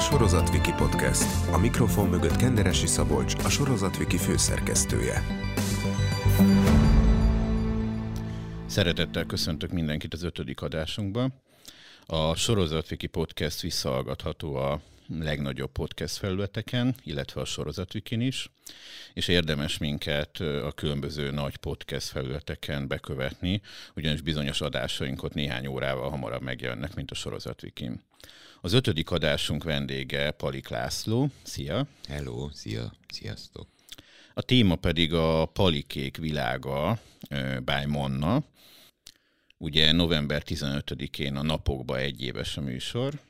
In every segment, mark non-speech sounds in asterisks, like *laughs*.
Sorozatviki Podcast. A mikrofon mögött Kenderesi Szabolcs, a Sorozatviki főszerkesztője. Szeretettel köszöntök mindenkit az ötödik adásunkban. A Sorozatviki Podcast visszahallgatható a legnagyobb podcast felületeken, illetve a Sorozatvikin is, és érdemes minket a különböző nagy podcast felületeken bekövetni, ugyanis bizonyos adásaink ott néhány órával hamarabb megjelennek, mint a Sorozatvikin. Az ötödik adásunk vendége Palik László. Szia! Hello, szia, sziasztok! A téma pedig a Palikék világa by Monna. Ugye november 15-én a napokba egy éves a műsor,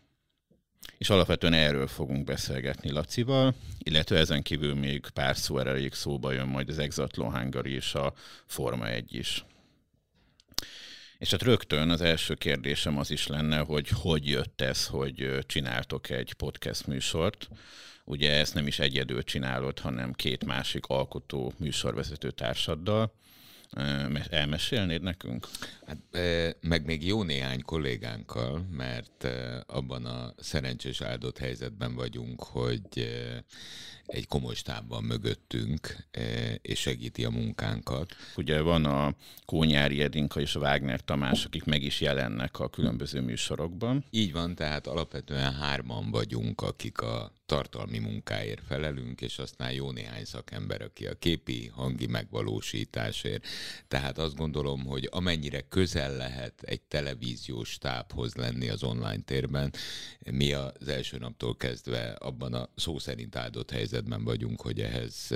és alapvetően erről fogunk beszélgetni Lacival, illetve ezen kívül még pár szó erejéig szóba jön majd az Exatlon Hungary és a Forma 1 is. És hát rögtön az első kérdésem az is lenne, hogy hogy jött ez, hogy csináltok egy podcast műsort. Ugye ezt nem is egyedül csinálod, hanem két másik alkotó műsorvezető társaddal. Elmesélnéd nekünk? Hát, meg még jó néhány kollégánkkal, mert abban a szerencsés áldott helyzetben vagyunk, hogy egy komoly stábban mögöttünk, és segíti a munkánkat. Ugye van a Kónyári Edinka és a Wagner Tamás, akik meg is jelennek a különböző műsorokban. Így van, tehát alapvetően hárman vagyunk, akik a tartalmi munkáért felelünk, és aztán jó néhány szakember, aki a képi, hangi megvalósításért. Tehát azt gondolom, hogy amennyire közel lehet egy televíziós stábhoz lenni az online térben, mi az első naptól kezdve abban a szó szerint áldott helyzetben vagyunk, hogy ehhez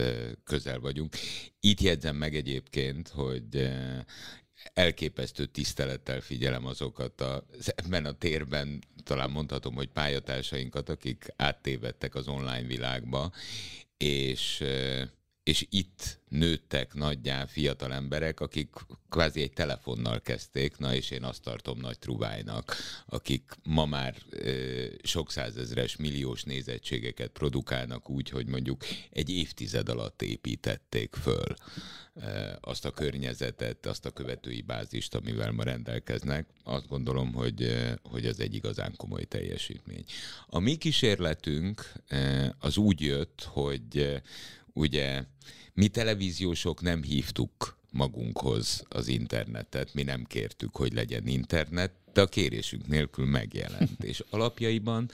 közel vagyunk. Itt jegyzem meg egyébként, hogy elképesztő tisztelettel figyelem azokat a, ebben a térben, talán mondhatom, hogy pályatársainkat, akik áttévedtek az online világba, és és itt nőttek nagyján fiatal emberek, akik kvázi egy telefonnal kezdték, na és én azt tartom nagy truvájnak, akik ma már e, sok százezres, milliós nézettségeket produkálnak úgy, hogy mondjuk egy évtized alatt építették föl e, azt a környezetet, azt a követői bázist, amivel ma rendelkeznek. Azt gondolom, hogy, hogy ez egy igazán komoly teljesítmény. A mi kísérletünk e, az úgy jött, hogy ugye mi televíziósok nem hívtuk magunkhoz az internetet, mi nem kértük, hogy legyen internet, de a kérésünk nélkül megjelent. *laughs* És alapjaiban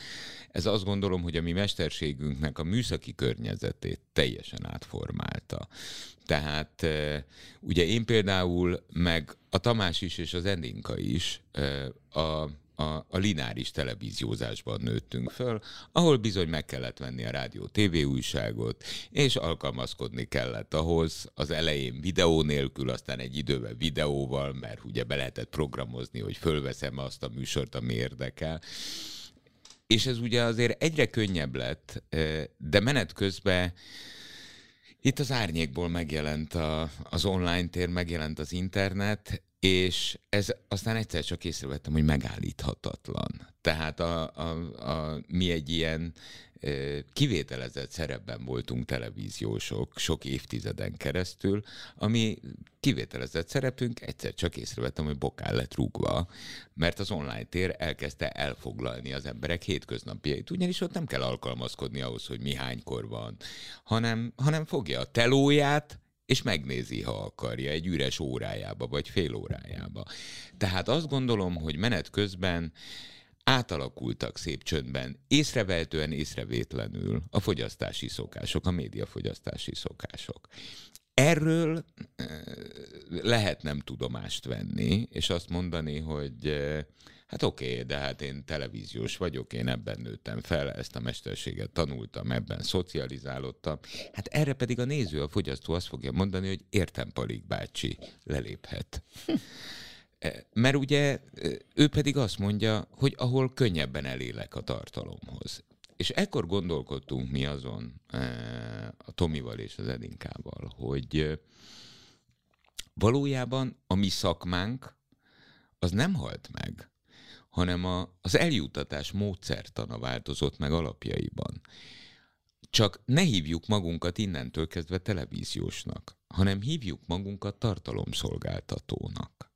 ez azt gondolom, hogy a mi mesterségünknek a műszaki környezetét teljesen átformálta. Tehát ugye én például, meg a Tamás is és az Endinka is a a, a lineáris televíziózásban nőttünk föl, ahol bizony meg kellett venni a rádió TV újságot, és alkalmazkodni kellett ahhoz, az elején videó nélkül, aztán egy időben videóval, mert ugye be lehetett programozni, hogy fölveszem azt a műsort, ami érdekel. És ez ugye azért egyre könnyebb lett, de menet közben itt az árnyékból megjelent a, az online tér, megjelent az internet, és ez aztán egyszer csak észrevettem, hogy megállíthatatlan. Tehát a, a, a, mi egy ilyen kivételezett szerepben voltunk televíziósok sok évtizeden keresztül, ami kivételezett szerepünk, egyszer csak észrevettem, hogy bokál lett rúgva, mert az online tér elkezdte elfoglalni az emberek hétköznapjait, ugyanis ott nem kell alkalmazkodni ahhoz, hogy mi hánykor van, hanem, hanem fogja a telóját, és megnézi, ha akarja, egy üres órájába, vagy fél órájába. Tehát azt gondolom, hogy menet közben átalakultak szép csöndben, észrevehetően, észrevétlenül a fogyasztási szokások, a médiafogyasztási szokások. Erről eh, lehet nem tudomást venni, és azt mondani, hogy Hát oké, okay, de hát én televíziós vagyok, én ebben nőttem fel, ezt a mesterséget tanultam, ebben szocializálódtam. Hát erre pedig a néző, a fogyasztó azt fogja mondani, hogy értem, Palik bácsi, leléphet. *laughs* E, mert ugye ő pedig azt mondja, hogy ahol könnyebben elélek a tartalomhoz. És ekkor gondolkodtunk mi azon e, a Tomival és az Edinkával, hogy valójában a mi szakmánk az nem halt meg, hanem a, az eljutatás módszertana változott meg alapjaiban. Csak ne hívjuk magunkat innentől kezdve televíziósnak, hanem hívjuk magunkat tartalomszolgáltatónak.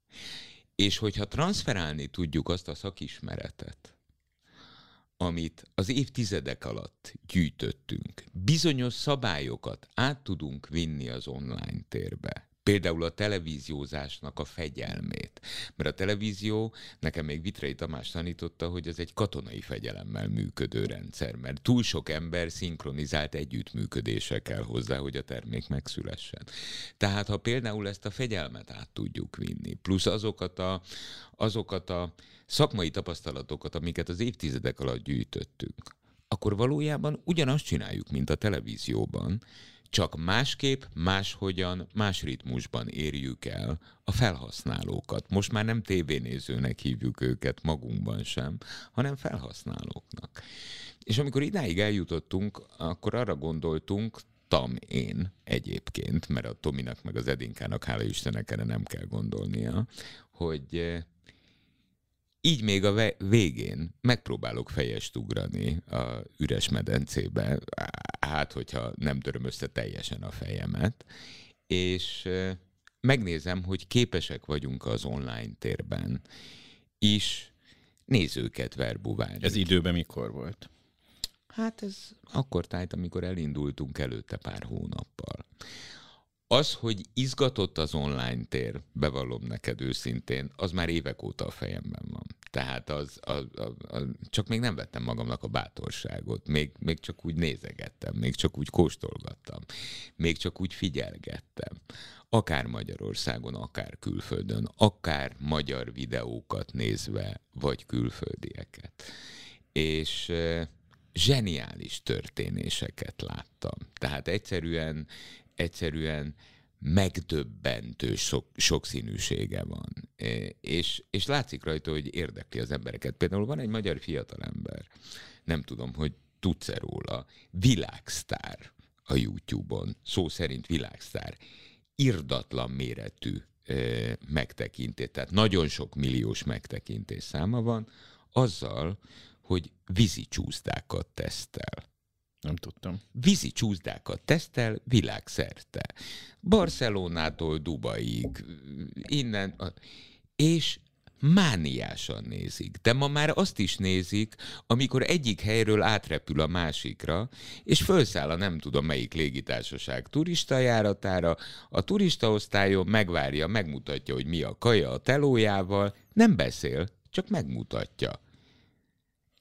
És hogyha transferálni tudjuk azt a szakismeretet, amit az évtizedek alatt gyűjtöttünk, bizonyos szabályokat át tudunk vinni az online térbe. Például a televíziózásnak a fegyelmét. Mert a televízió, nekem még Vitrei Tamás tanította, hogy ez egy katonai fegyelemmel működő rendszer, mert túl sok ember szinkronizált együttműködése kell hozzá, hogy a termék megszülessen. Tehát ha például ezt a fegyelmet át tudjuk vinni, plusz azokat a, azokat a szakmai tapasztalatokat, amiket az évtizedek alatt gyűjtöttünk, akkor valójában ugyanazt csináljuk, mint a televízióban, csak másképp, máshogyan, más ritmusban érjük el a felhasználókat. Most már nem tévénézőnek hívjuk őket magunkban sem, hanem felhasználóknak. És amikor idáig eljutottunk, akkor arra gondoltunk, tam én egyébként, mert a Tominak meg az Edinkának, hála Istennek erre nem kell gondolnia, hogy eh, így még a végén megpróbálok fejest ugrani a üres medencébe, hát hogyha nem töröm össze teljesen a fejemet, és megnézem, hogy képesek vagyunk az online térben is nézőket verbuválni. Ez időben mikor volt? Hát ez akkor tájt, amikor elindultunk előtte pár hónappal. Az, hogy izgatott az online tér, bevallom neked őszintén, az már évek óta a fejemben van. Tehát az, az, az, az, csak még nem vettem magamnak a bátorságot, még, még csak úgy nézegettem, még csak úgy kóstolgattam, még csak úgy figyelgettem. Akár Magyarországon, akár külföldön, akár magyar videókat nézve, vagy külföldieket. És zseniális történéseket láttam. Tehát egyszerűen egyszerűen megdöbbentő sok, sokszínűsége van. És, és látszik rajta, hogy érdekli az embereket. Például van egy magyar fiatalember, nem tudom, hogy tudsz-e róla, világsztár a YouTube-on, szó szerint világsztár, irdatlan méretű megtekintés, tehát nagyon sok milliós megtekintés száma van, azzal, hogy vízi csúszdákat tesztel. Nem tudtam. Vízi csúszdákat tesztel világszerte. Barcelonától Dubaig, innen, és mániásan nézik. De ma már azt is nézik, amikor egyik helyről átrepül a másikra, és felszáll a nem tudom melyik légitársaság turistajáratára, a turistaosztályon megvárja, megmutatja, hogy mi a kaja a telójával, nem beszél, csak megmutatja.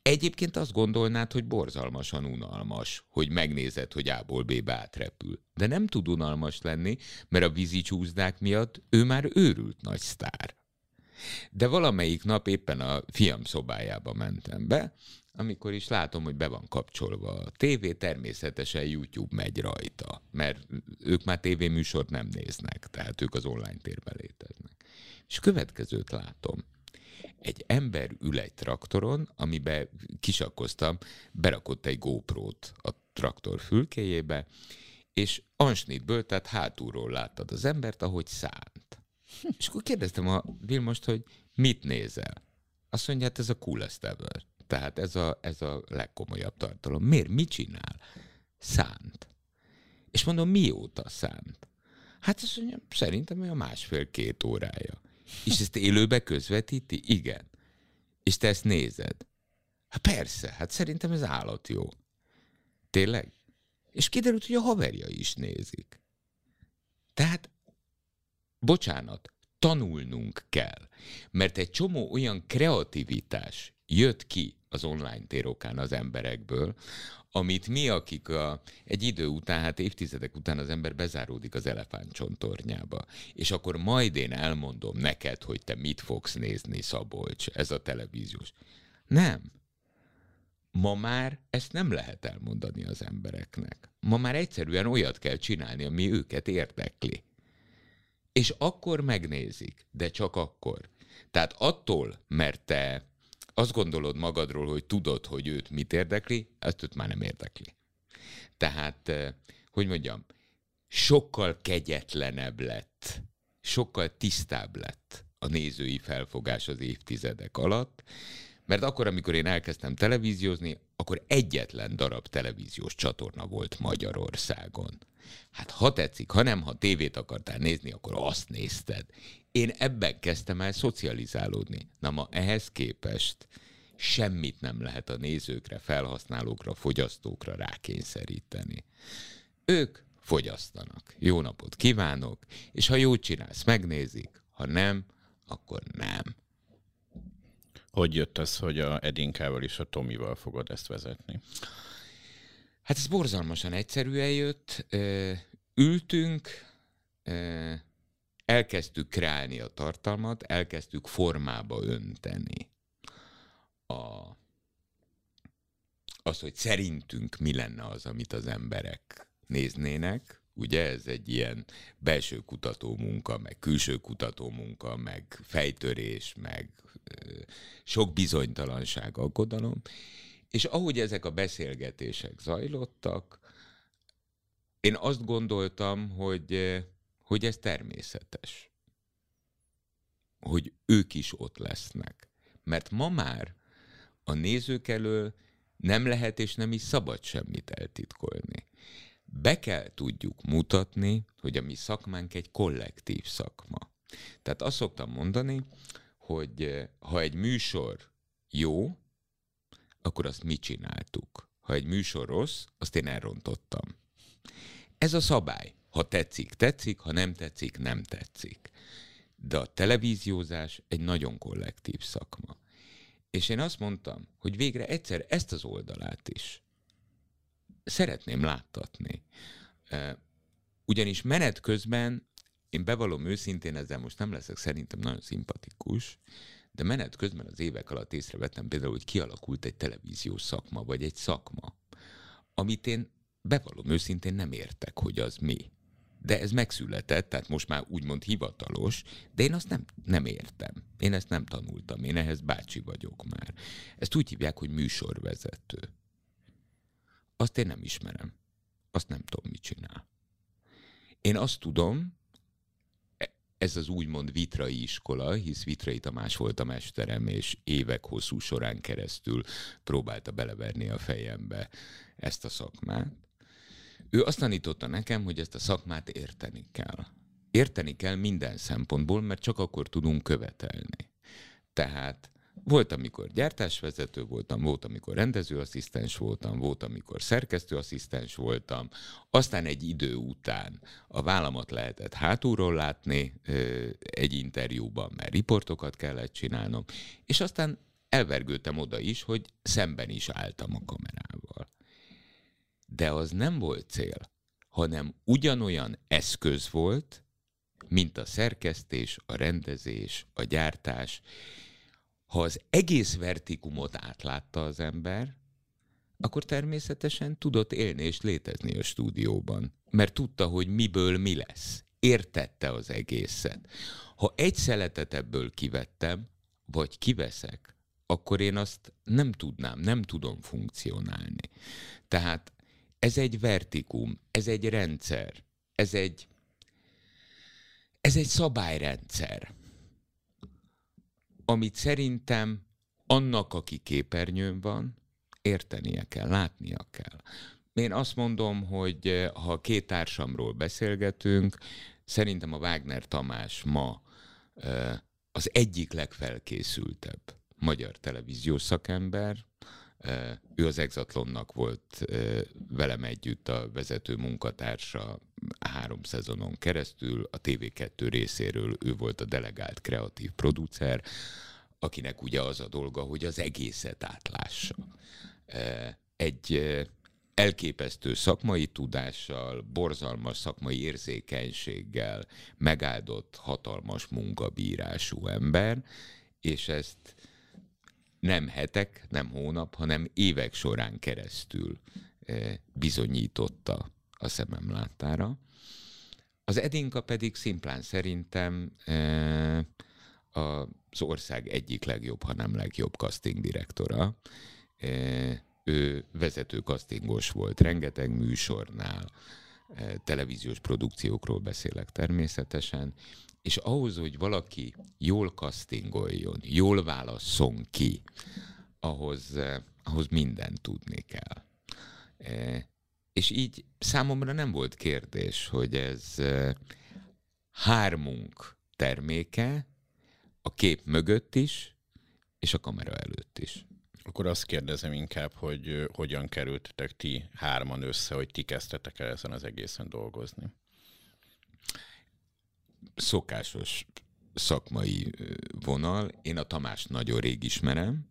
Egyébként azt gondolnád, hogy borzalmasan unalmas, hogy megnézed, hogy A-ból B-be átrepül. De nem tud unalmas lenni, mert a vízi csúszdák miatt ő már őrült nagy sztár. De valamelyik nap éppen a fiam szobájába mentem be, amikor is látom, hogy be van kapcsolva a tévé, természetesen YouTube megy rajta, mert ők már tévéműsort nem néznek, tehát ők az online térben léteznek. És következőt látom egy ember ül egy traktoron, amiben kisakkoztam, berakott egy GoPro-t a traktor fülkéjébe, és ansnitből, tehát hátulról láttad az embert, ahogy szánt. És akkor kérdeztem a Vilmost, hogy mit nézel? Azt mondja, hát ez a coolest ever. Tehát ez a, ez a legkomolyabb tartalom. Miért? Mit csinál? Szánt. És mondom, mióta szánt? Hát azt mondja, szerintem olyan másfél-két órája. És ezt élőbe közvetíti? Igen. És te ezt nézed? Hát persze, hát szerintem ez állat jó. Tényleg? És kiderült, hogy a haverja is nézik. Tehát, bocsánat, tanulnunk kell. Mert egy csomó olyan kreativitás jött ki az online térokán az emberekből, amit mi, akik a, egy idő után, hát évtizedek után az ember bezáródik az elefántcsontornyába, és akkor majd én elmondom neked, hogy te mit fogsz nézni, Szabolcs, ez a televíziós. Nem. Ma már ezt nem lehet elmondani az embereknek. Ma már egyszerűen olyat kell csinálni, ami őket érdekli. És akkor megnézik, de csak akkor. Tehát attól, mert te azt gondolod magadról, hogy tudod, hogy őt mit érdekli, ezt őt már nem érdekli. Tehát, eh, hogy mondjam, sokkal kegyetlenebb lett, sokkal tisztább lett a nézői felfogás az évtizedek alatt, mert akkor, amikor én elkezdtem televíziózni, akkor egyetlen darab televíziós csatorna volt Magyarországon. Hát ha tetszik, ha nem, ha tévét akartál nézni, akkor azt nézted. Én ebben kezdtem el szocializálódni. Na ma ehhez képest semmit nem lehet a nézőkre, felhasználókra, fogyasztókra rákényszeríteni. Ők fogyasztanak. Jó napot kívánok, és ha jót csinálsz, megnézik, ha nem, akkor nem. Hogy jött az, hogy a Edinkával és a Tomival fogod ezt vezetni? Hát ez borzalmasan egyszerűen jött. Ültünk, elkezdtük kreálni a tartalmat, elkezdtük formába önteni a, az, hogy szerintünk mi lenne az, amit az emberek néznének, ugye ez egy ilyen belső kutató munka, meg külső kutató munka, meg fejtörés, meg sok bizonytalanság, aggodalom, és ahogy ezek a beszélgetések zajlottak, én azt gondoltam, hogy, hogy ez természetes. Hogy ők is ott lesznek. Mert ma már a nézők elől nem lehet és nem is szabad semmit eltitkolni. Be kell tudjuk mutatni, hogy a mi szakmánk egy kollektív szakma. Tehát azt szoktam mondani, hogy ha egy műsor jó, akkor azt mi csináltuk. Ha egy műsor rossz, azt én elrontottam. Ez a szabály. Ha tetszik, tetszik, ha nem tetszik, nem tetszik. De a televíziózás egy nagyon kollektív szakma. És én azt mondtam, hogy végre egyszer ezt az oldalát is szeretném láttatni. Ugyanis menet közben, én bevallom őszintén, ezzel most nem leszek szerintem nagyon szimpatikus, de menet közben az évek alatt észrevettem például, hogy kialakult egy televíziós szakma, vagy egy szakma, amit én bevallom őszintén nem értek, hogy az mi. De ez megszületett, tehát most már úgymond hivatalos, de én azt nem, nem értem. Én ezt nem tanultam, én ehhez bácsi vagyok már. Ezt úgy hívják, hogy műsorvezető. Azt én nem ismerem. Azt nem tudom, mit csinál. Én azt tudom, ez az úgymond vitrai iskola, hisz Vitrai Tamás volt a mesterem, és évek hosszú során keresztül próbálta beleverni a fejembe ezt a szakmát. Ő azt tanította nekem, hogy ezt a szakmát érteni kell. Érteni kell minden szempontból, mert csak akkor tudunk követelni. Tehát volt, amikor gyártásvezető voltam, volt, amikor rendezőasszisztens voltam, volt, amikor szerkesztőasszisztens voltam, aztán egy idő után a vállamat lehetett hátulról látni egy interjúban, mert riportokat kellett csinálnom, és aztán elvergődtem oda is, hogy szemben is álltam a kamerával. De az nem volt cél, hanem ugyanolyan eszköz volt, mint a szerkesztés, a rendezés, a gyártás, ha az egész vertikumot átlátta az ember, akkor természetesen tudott élni és létezni a stúdióban, mert tudta, hogy miből mi lesz. Értette az egészet. Ha egy szeletet ebből kivettem, vagy kiveszek, akkor én azt nem tudnám, nem tudom funkcionálni. Tehát ez egy vertikum, ez egy rendszer, ez egy, ez egy szabályrendszer amit szerintem annak, aki képernyőn van, értenie kell, látnia kell. Én azt mondom, hogy eh, ha két társamról beszélgetünk, szerintem a Wagner Tamás ma eh, az egyik legfelkészültebb magyar televíziós szakember, eh, ő az Exatlonnak volt velem együtt a vezető munkatársa három szezonon keresztül, a TV2 részéről ő volt a delegált kreatív producer, akinek ugye az a dolga, hogy az egészet átlássa. Egy elképesztő szakmai tudással, borzalmas szakmai érzékenységgel megáldott hatalmas munkabírású ember, és ezt nem hetek, nem hónap, hanem évek során keresztül bizonyította a szemem láttára. Az Edinka pedig szimplán szerintem az ország egyik legjobb, ha nem legjobb casting direktora. Ő vezető castingos volt rengeteg műsornál, televíziós produkciókról beszélek természetesen, és ahhoz, hogy valaki jól castingoljon, jól válasszon ki, ahhoz, ahhoz mindent tudni kell. És így számomra nem volt kérdés, hogy ez hármunk terméke, a kép mögött is, és a kamera előtt is. Akkor azt kérdezem inkább, hogy hogyan kerültetek ti hárman össze, hogy ti kezdtetek el ezen az egészen dolgozni? Szokásos szakmai vonal. Én a Tamást nagyon rég ismerem,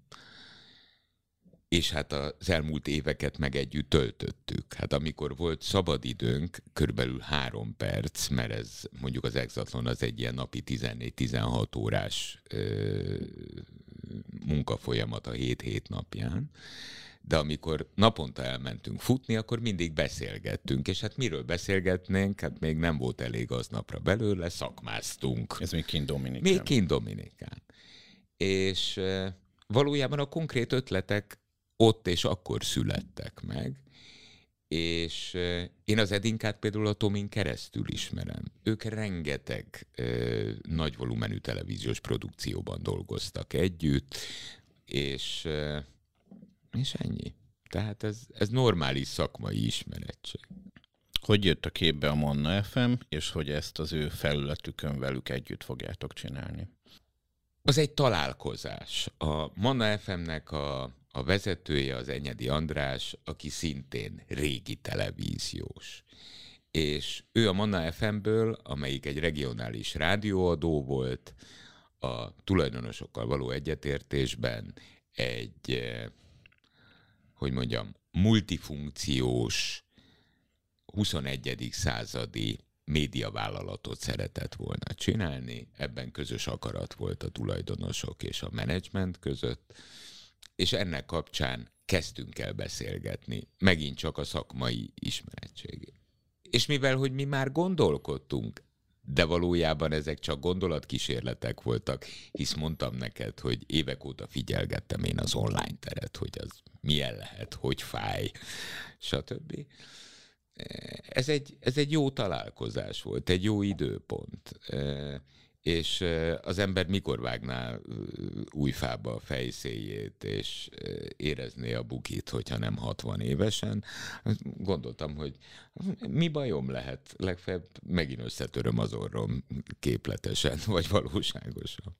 és hát az elmúlt éveket meg együtt töltöttük. Hát amikor volt szabadidőnk, körülbelül három perc, mert ez mondjuk az Exatlon az egy ilyen napi 14-16 órás ö, munkafolyamat a 7-7 napján, de amikor naponta elmentünk futni, akkor mindig beszélgettünk, és hát miről beszélgetnénk, hát még nem volt elég aznapra belőle, szakmáztunk. Ez még kint Dominikán. Még kint Dominikán. És valójában a konkrét ötletek ott és akkor születtek meg, és én az Edinkát például a Tomin keresztül ismerem. Ők rengeteg ö, nagy volumenű televíziós produkcióban dolgoztak együtt, és, ö, és ennyi. Tehát ez, ez normális szakmai ismerettség. Hogy jött a képbe a Manna FM, és hogy ezt az ő felületükön velük együtt fogjátok csinálni? Az egy találkozás. A Manna FM-nek a a vezetője az Enyedi András, aki szintén régi televíziós. És ő a Manna FM-ből, amelyik egy regionális rádióadó volt, a tulajdonosokkal való egyetértésben egy, eh, hogy mondjam, multifunkciós 21. századi médiavállalatot szeretett volna csinálni, ebben közös akarat volt a tulajdonosok és a menedzsment között, és ennek kapcsán kezdtünk el beszélgetni, megint csak a szakmai ismerettség. És mivel, hogy mi már gondolkodtunk, de valójában ezek csak gondolatkísérletek voltak, hisz mondtam neked, hogy évek óta figyelgettem én az online teret, hogy az milyen lehet, hogy fáj, stb. Ez egy, ez egy jó találkozás volt, egy jó időpont és az ember mikor vágná új fába a fejszéjét, és érezné a bukit, hogyha nem 60 évesen. Gondoltam, hogy mi bajom lehet, legfeljebb megint összetöröm az orrom képletesen, *laughs* vagy valóságosan.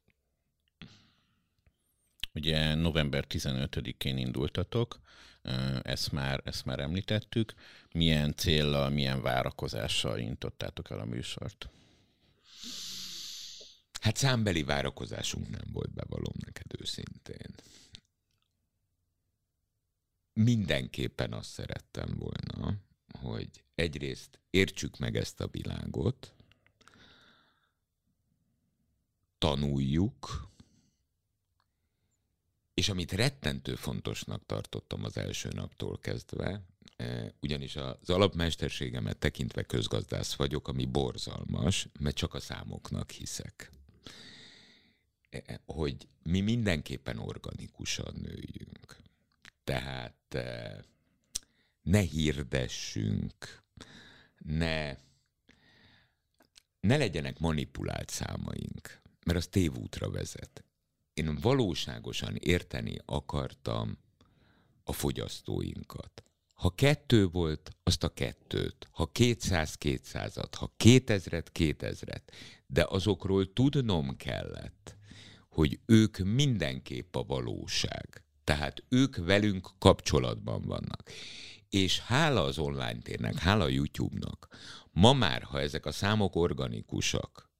Ugye november 15-én indultatok, ezt már, ezt már említettük. Milyen céllal, milyen várakozással intottátok el a műsort? Hát számbeli várakozásunk nem volt, bevallom neked őszintén. Mindenképpen azt szerettem volna, hogy egyrészt értsük meg ezt a világot, tanuljuk, és amit rettentő fontosnak tartottam az első naptól kezdve, eh, ugyanis az alapmesterségemet tekintve közgazdász vagyok, ami borzalmas, mert csak a számoknak hiszek hogy mi mindenképpen organikusan nőjünk. Tehát eh, ne hirdessünk, ne, ne legyenek manipulált számaink, mert az tévútra vezet. Én valóságosan érteni akartam a fogyasztóinkat. Ha kettő volt, azt a kettőt. Ha kétszáz, kétszázat. Ha kétezret, kétezret. De azokról tudnom kellett, hogy ők mindenképp a valóság. Tehát ők velünk kapcsolatban vannak. És hála az online térnek, hála a YouTube-nak, ma már, ha ezek a számok organikusak,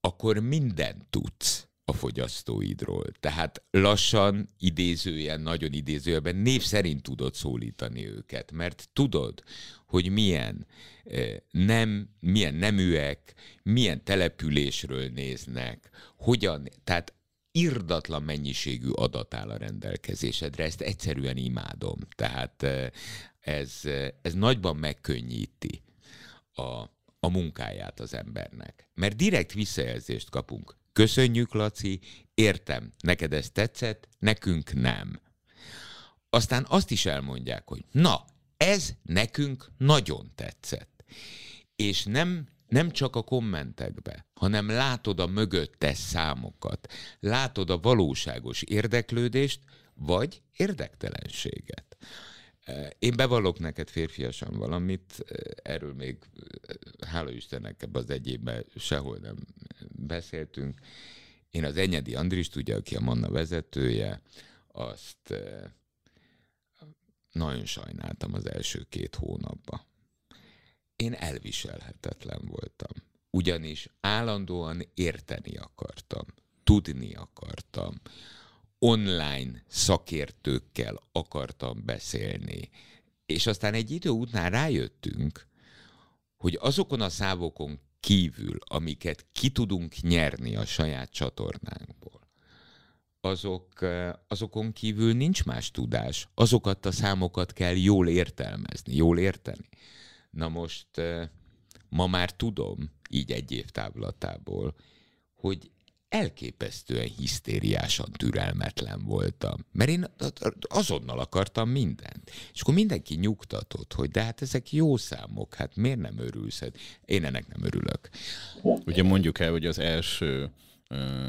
akkor mindent tudsz a fogyasztóidról. Tehát lassan, idézőjen, nagyon idézőjelben név szerint tudod szólítani őket, mert tudod, hogy milyen eh, nem, milyen neműek, milyen településről néznek, hogyan, tehát irdatlan mennyiségű adat áll a rendelkezésedre, ezt egyszerűen imádom. Tehát eh, ez, eh, ez nagyban megkönnyíti a, a munkáját az embernek. Mert direkt visszajelzést kapunk. Köszönjük, Laci, értem, neked ez tetszett, nekünk nem. Aztán azt is elmondják, hogy na, ez nekünk nagyon tetszett. És nem, nem csak a kommentekbe, hanem látod a mögöttes számokat, látod a valóságos érdeklődést, vagy érdektelenséget. Én bevallok neked férfiasan valamit, erről még hála Istennek ebbe az egyébben sehol nem beszéltünk. én az Enyedi Andrist, ugye, aki a Manna vezetője, azt nagyon sajnáltam az első két hónapban. Én elviselhetetlen voltam. Ugyanis állandóan érteni akartam, tudni akartam, online szakértőkkel akartam beszélni. És aztán egy idő után rájöttünk, hogy azokon a szávokon kívül, amiket ki tudunk nyerni a saját csatornánkból, azok, azokon kívül nincs más tudás. Azokat a számokat kell jól értelmezni, jól érteni. Na most ma már tudom, így egy év távlatából, hogy elképesztően hisztériásan türelmetlen voltam. Mert én azonnal akartam mindent. És akkor mindenki nyugtatott, hogy de hát ezek jó számok, hát miért nem örülsz? Hát én ennek nem örülök. Ugye mondjuk el, hogy az első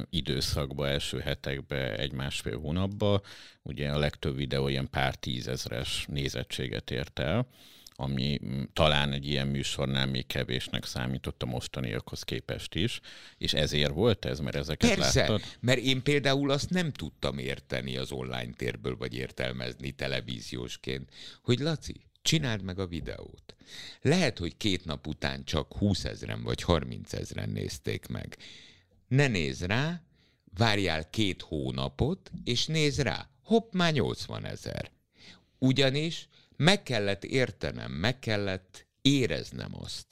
időszakban, első hetekben, egy-másfél hónapban, ugye a legtöbb videó ilyen pár tízezres nézettséget ért el, ami mm, talán egy ilyen műsornál még kevésnek számított a mostaniakhoz képest is, és ezért volt ez, mert ezeket Persze, láttad? mert én például azt nem tudtam érteni az online térből, vagy értelmezni televíziósként, hogy Laci, csináld meg a videót. Lehet, hogy két nap után csak 20 ezeren vagy 30 ezeren nézték meg. Ne nézz rá, várjál két hónapot, és nézz rá. Hopp, már 80 ezer. Ugyanis meg kellett értenem, meg kellett éreznem azt,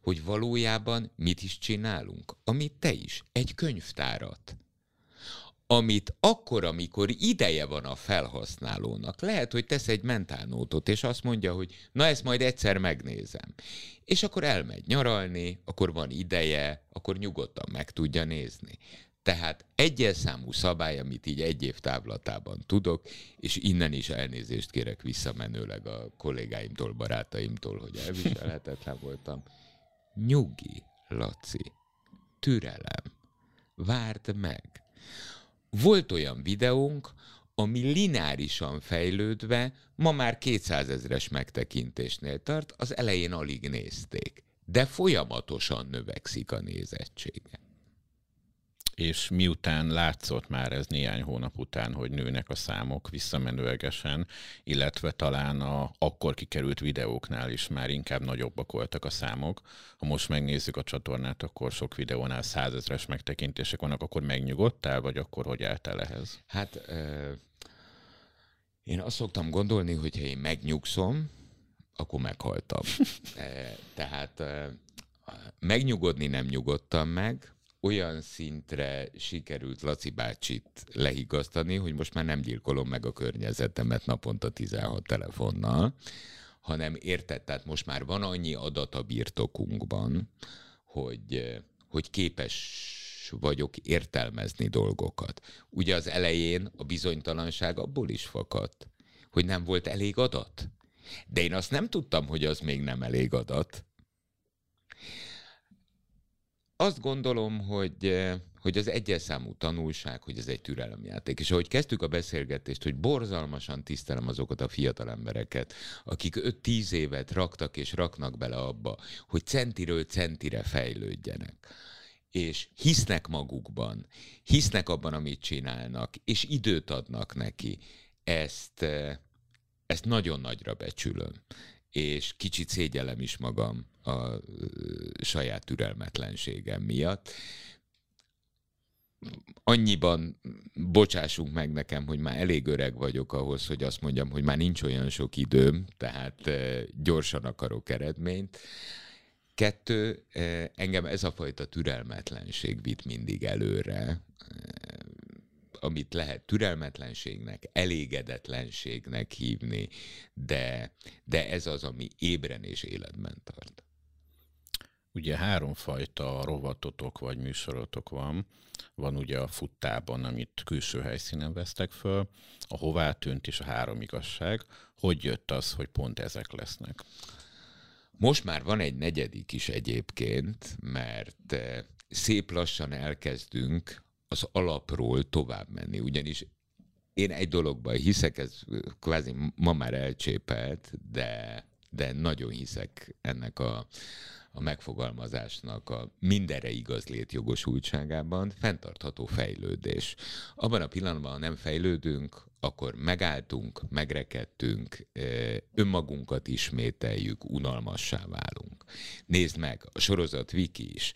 hogy valójában mit is csinálunk, amit te is, egy könyvtárat. Amit akkor, amikor ideje van a felhasználónak, lehet, hogy tesz egy mentálnótot, és azt mondja, hogy na ezt majd egyszer megnézem. És akkor elmegy nyaralni, akkor van ideje, akkor nyugodtan meg tudja nézni. Tehát egyes számú szabály, amit így egy év távlatában tudok, és innen is elnézést kérek visszamenőleg a kollégáimtól, barátaimtól, hogy elviselhetetlen voltam. Nyugi, Laci, türelem, várd meg. Volt olyan videónk, ami lineárisan fejlődve ma már 200 ezres megtekintésnél tart, az elején alig nézték, de folyamatosan növekszik a nézettsége és miután látszott már ez néhány hónap után, hogy nőnek a számok visszamenőlegesen, illetve talán a akkor kikerült videóknál is már inkább nagyobbak voltak a számok. Ha most megnézzük a csatornát, akkor sok videónál százezres megtekintések vannak, akkor megnyugodtál, vagy akkor hogy álltál ehhez? Hát euh, én azt szoktam gondolni, hogy ha én megnyugszom, akkor meghaltam. *laughs* Tehát megnyugodni nem nyugodtam meg, olyan szintre sikerült Laci bácsit lehigasztani, hogy most már nem gyilkolom meg a környezetemet naponta 16 telefonnal, hanem érted, tehát most már van annyi adat a birtokunkban, hogy, hogy képes vagyok értelmezni dolgokat. Ugye az elején a bizonytalanság abból is fakadt, hogy nem volt elég adat. De én azt nem tudtam, hogy az még nem elég adat azt gondolom, hogy, eh, hogy az egyes számú tanulság, hogy ez egy türelemjáték. És ahogy kezdtük a beszélgetést, hogy borzalmasan tisztelem azokat a fiatal embereket, akik 5-10 évet raktak és raknak bele abba, hogy centiről centire fejlődjenek és hisznek magukban, hisznek abban, amit csinálnak, és időt adnak neki. Ezt, eh, ezt nagyon nagyra becsülöm és kicsit szégyellem is magam a saját türelmetlenségem miatt. Annyiban bocsássunk meg nekem, hogy már elég öreg vagyok ahhoz, hogy azt mondjam, hogy már nincs olyan sok időm, tehát gyorsan akarok eredményt. Kettő, engem ez a fajta türelmetlenség vitt mindig előre, amit lehet türelmetlenségnek, elégedetlenségnek hívni, de, de ez az, ami ébren és életben tart. Ugye háromfajta rovatotok vagy műsorotok van. Van ugye a futtában, amit külső helyszínen vesztek föl, a hová tűnt és a három igazság. Hogy jött az, hogy pont ezek lesznek? Most már van egy negyedik is egyébként, mert eh, szép lassan elkezdünk az alapról tovább menni, ugyanis én egy dologban hiszek, ez kvázi ma már elcsépelt, de, de nagyon hiszek ennek a, a megfogalmazásnak a mindenre igaz létjogosultságában fenntartható fejlődés. Abban a pillanatban, ha nem fejlődünk, akkor megálltunk, megrekedtünk, önmagunkat ismételjük, unalmassá válunk. Nézd meg, a sorozat Wiki is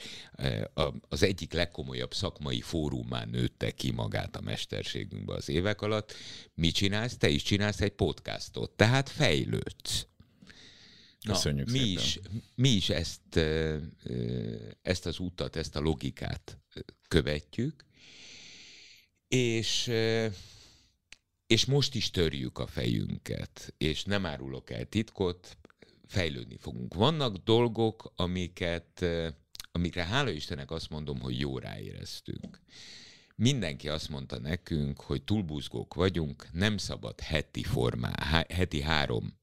az egyik legkomolyabb szakmai fórumán nőtte ki magát a mesterségünkbe az évek alatt. Mit csinálsz? Te is csinálsz egy podcastot, tehát fejlődsz. Na, Köszönjük mi szépen. is, mi is ezt, ezt az utat, ezt a logikát követjük, és és most is törjük a fejünket, és nem árulok el titkot, fejlődni fogunk. Vannak dolgok, amiket, amikre hála Istennek azt mondom, hogy jó ráéreztünk. Mindenki azt mondta nekünk, hogy túlbuzgók vagyunk, nem szabad heti formá, heti három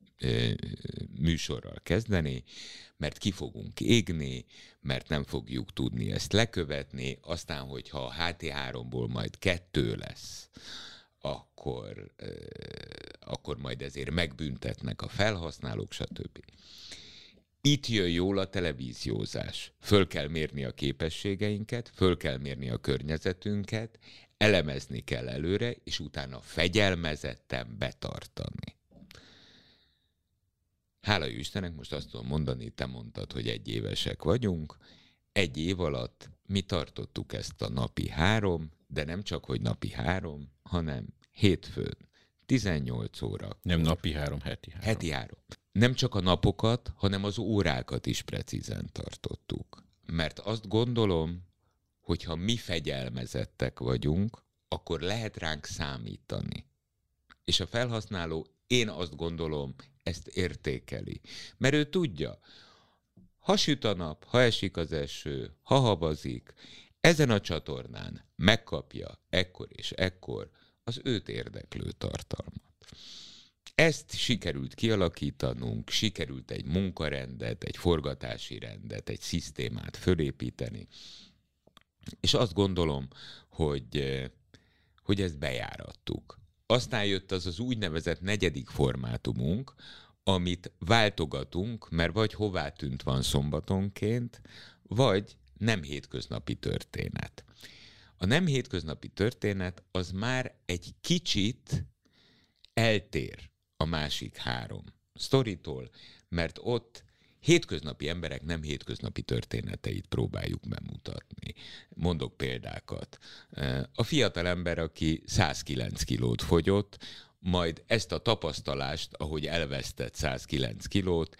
műsorral kezdeni, mert ki fogunk égni, mert nem fogjuk tudni ezt lekövetni, aztán, hogyha a HT3-ból majd kettő lesz, akkor, akkor majd ezért megbüntetnek a felhasználók, stb. Itt jön jól a televíziózás. Föl kell mérni a képességeinket, föl kell mérni a környezetünket, elemezni kell előre, és utána fegyelmezetten betartani. Hála jó Istennek, most azt tudom mondani, te mondtad, hogy egy évesek vagyunk. Egy év alatt mi tartottuk ezt a napi három, de nem csak, hogy napi három, hanem hétfőn, 18 óra. Nem napi három, heti három. Heti három. Nem csak a napokat, hanem az órákat is precízen tartottuk. Mert azt gondolom, hogy ha mi fegyelmezettek vagyunk, akkor lehet ránk számítani. És a felhasználó, én azt gondolom, ezt értékeli. Mert ő tudja, ha süt a nap, ha esik az eső, ha havazik, ezen a csatornán megkapja ekkor és ekkor az őt érdeklő tartalmat. Ezt sikerült kialakítanunk, sikerült egy munkarendet, egy forgatási rendet, egy szisztémát fölépíteni, és azt gondolom, hogy, hogy ezt bejárattuk. Aztán jött az az úgynevezett negyedik formátumunk, amit váltogatunk, mert vagy hová tűnt van szombatonként, vagy nem hétköznapi történet. A nem hétköznapi történet az már egy kicsit eltér a másik három sztoritól, mert ott hétköznapi emberek nem hétköznapi történeteit próbáljuk bemutatni. Mondok példákat. A fiatal ember, aki 109 kilót fogyott, majd ezt a tapasztalást, ahogy elvesztett 109 kilót,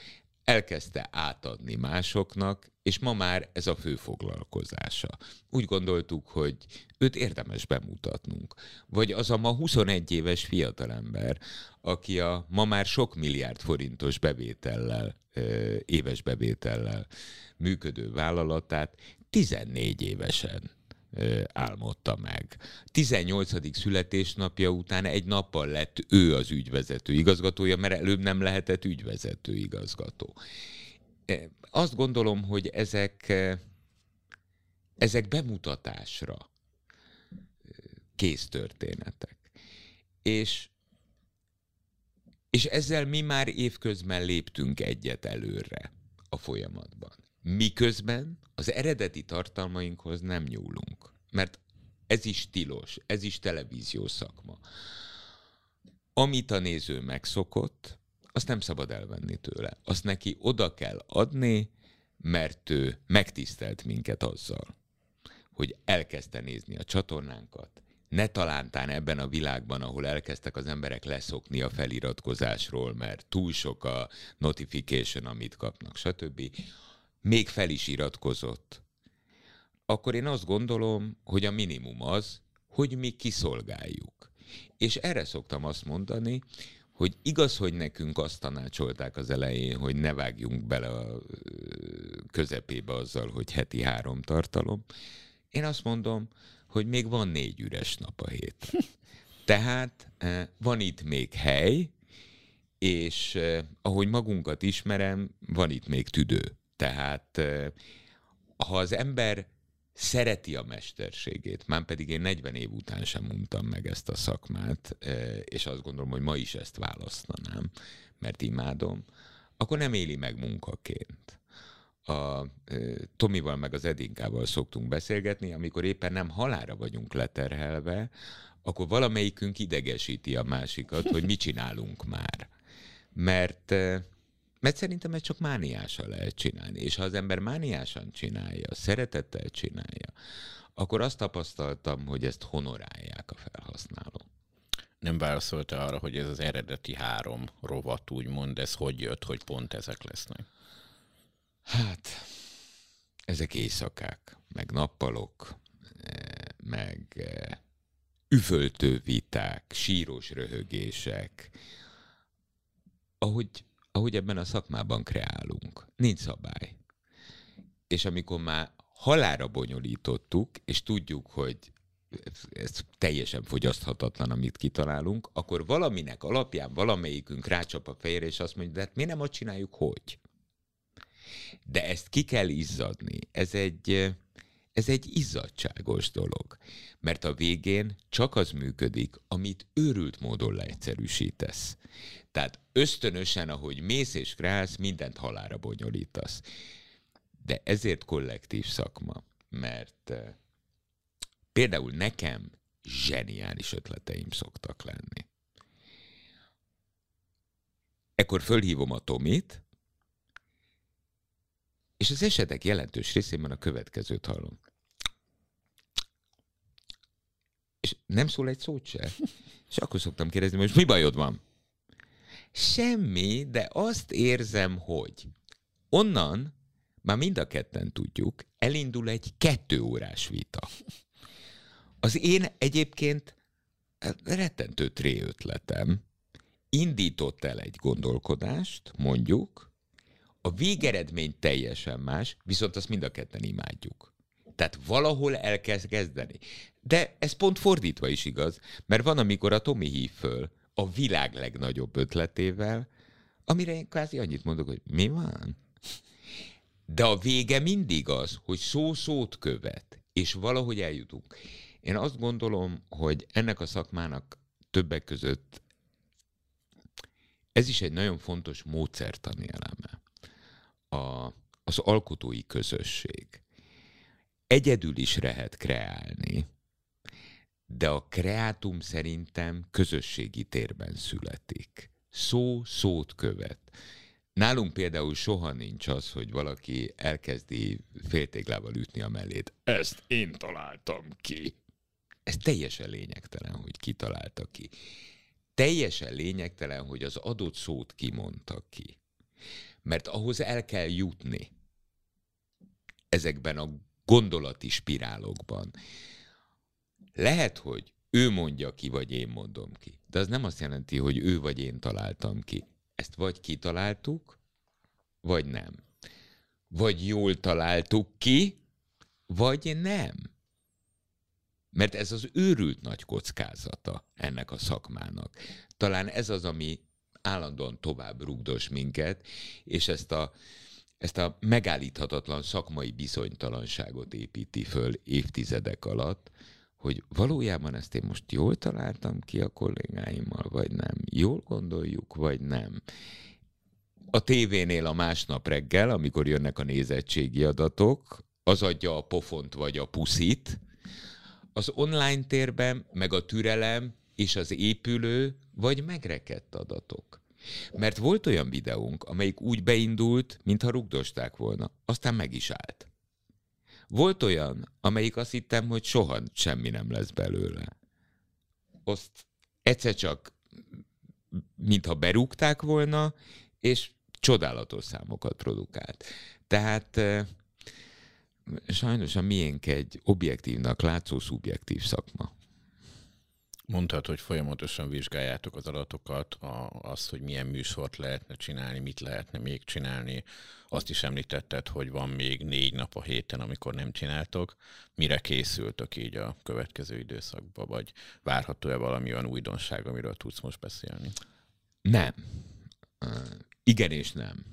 elkezdte átadni másoknak, és ma már ez a fő foglalkozása. Úgy gondoltuk, hogy őt érdemes bemutatnunk. Vagy az a ma 21 éves fiatalember, aki a ma már sok milliárd forintos bevétellel, éves bevétellel működő vállalatát 14 évesen álmodta meg. 18. születésnapja után egy nappal lett ő az ügyvezető igazgatója, mert előbb nem lehetett ügyvezető igazgató. Azt gondolom, hogy ezek, ezek bemutatásra kész történetek. És, és ezzel mi már évközben léptünk egyet előre a folyamatban. Miközben az eredeti tartalmainkhoz nem nyúlunk. Mert ez is tilos, ez is televízió szakma. Amit a néző megszokott, azt nem szabad elvenni tőle. Azt neki oda kell adni, mert ő megtisztelt minket azzal, hogy elkezdte nézni a csatornánkat, ne talántán ebben a világban, ahol elkezdtek az emberek leszokni a feliratkozásról, mert túl sok a notification, amit kapnak, stb még fel is iratkozott, akkor én azt gondolom, hogy a minimum az, hogy mi kiszolgáljuk. És erre szoktam azt mondani, hogy igaz, hogy nekünk azt tanácsolták az elején, hogy ne vágjunk bele a közepébe azzal, hogy heti három tartalom. Én azt mondom, hogy még van négy üres nap a hét. *laughs* Tehát van itt még hely, és ahogy magunkat ismerem, van itt még tüdő. Tehát ha az ember szereti a mesterségét, már pedig én 40 év után sem mondtam meg ezt a szakmát, és azt gondolom, hogy ma is ezt választanám, mert imádom, akkor nem éli meg munkaként. a Tomival meg az Edinkával szoktunk beszélgetni, amikor éppen nem halára vagyunk leterhelve, akkor valamelyikünk idegesíti a másikat, hogy mit csinálunk már. Mert, mert szerintem ez csak mániásan lehet csinálni. És ha az ember mániásan csinálja, szeretettel csinálja, akkor azt tapasztaltam, hogy ezt honorálják a felhasználók nem válaszolta arra, hogy ez az eredeti három rovat, úgymond, ez hogy jött, hogy pont ezek lesznek? Hát, ezek éjszakák, meg nappalok, eh, meg eh, üvöltő viták, síros röhögések, ahogy, ahogy ebben a szakmában kreálunk. Nincs szabály. És amikor már halára bonyolítottuk, és tudjuk, hogy ez teljesen fogyaszthatatlan, amit kitalálunk, akkor valaminek alapján valamelyikünk rácsap a fejére, és azt mondja, de hát miért nem azt csináljuk, hogy? De ezt ki kell izzadni. Ez egy, ez egy izzadságos dolog. Mert a végén csak az működik, amit őrült módon leegyszerűsítesz. Tehát ösztönösen, ahogy mész és kreálsz, mindent halára bonyolítasz. De ezért kollektív szakma, mert Például nekem zseniális ötleteim szoktak lenni. Ekkor fölhívom a Tomit, és az esetek jelentős részében a következőt hallom. És nem szól egy szót se. És akkor szoktam kérdezni, most mi bajod van? Semmi, de azt érzem, hogy onnan, már mind a ketten tudjuk, elindul egy kettő órás vita. Az én egyébként hát, rettentő tré ötletem indított el egy gondolkodást, mondjuk, a végeredmény teljesen más, viszont azt mind a ketten imádjuk. Tehát valahol el kell kezdeni. De ez pont fordítva is igaz, mert van, amikor a Tomi hív föl a világ legnagyobb ötletével, amire én kvázi annyit mondok, hogy mi van? De a vége mindig az, hogy szó szót követ, és valahogy eljutunk. Én azt gondolom, hogy ennek a szakmának többek között ez is egy nagyon fontos módszertani eleme. A, az alkotói közösség. Egyedül is lehet kreálni, de a kreátum szerintem közösségi térben születik. Szó szót követ. Nálunk például soha nincs az, hogy valaki elkezdi féltéglával ütni a mellét. Ezt én találtam ki. Ez teljesen lényegtelen, hogy kitalálta ki. Teljesen lényegtelen, hogy az adott szót kimondta ki. Mert ahhoz el kell jutni ezekben a gondolati spirálokban. Lehet, hogy ő mondja ki, vagy én mondom ki. De az nem azt jelenti, hogy ő vagy én találtam ki. Ezt vagy kitaláltuk, vagy nem. Vagy jól találtuk ki, vagy nem. Mert ez az őrült nagy kockázata ennek a szakmának. Talán ez az, ami állandóan tovább rugdos minket, és ezt a, ezt a megállíthatatlan szakmai bizonytalanságot építi föl évtizedek alatt, hogy valójában ezt én most jól találtam ki a kollégáimmal, vagy nem. Jól gondoljuk, vagy nem. A tévénél a másnap reggel, amikor jönnek a nézettségi adatok, az adja a pofont vagy a puszit, az online térben meg a türelem és az épülő vagy megrekedt adatok. Mert volt olyan videónk, amelyik úgy beindult, mintha rugdosták volna, aztán meg is állt. Volt olyan, amelyik azt hittem, hogy soha semmi nem lesz belőle. Azt egyszer csak, mintha berúgták volna, és csodálatos számokat produkált. Tehát eh, sajnos a miénk egy objektívnak látszó szubjektív szakma. Mondtad, hogy folyamatosan vizsgáljátok az adatokat, a, azt, hogy milyen műsort lehetne csinálni, mit lehetne még csinálni. Azt is említetted, hogy van még négy nap a héten, amikor nem csináltok. Mire készültök így a következő időszakban, vagy várható-e valami olyan újdonság, amiről tudsz most beszélni? Nem. Igen és nem.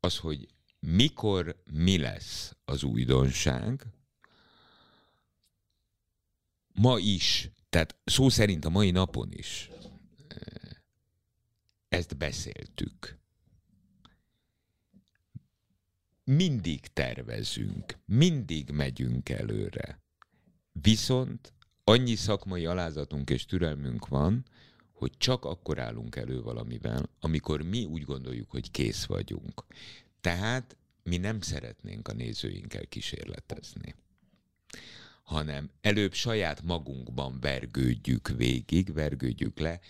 Az, hogy mikor mi lesz az újdonság, ma is, tehát szó szerint a mai napon is ezt beszéltük. mindig tervezünk, mindig megyünk előre. Viszont annyi szakmai alázatunk és türelmünk van, hogy csak akkor állunk elő valamivel, amikor mi úgy gondoljuk, hogy kész vagyunk. Tehát mi nem szeretnénk a nézőinkkel kísérletezni hanem előbb saját magunkban vergődjük végig, vergődjük le,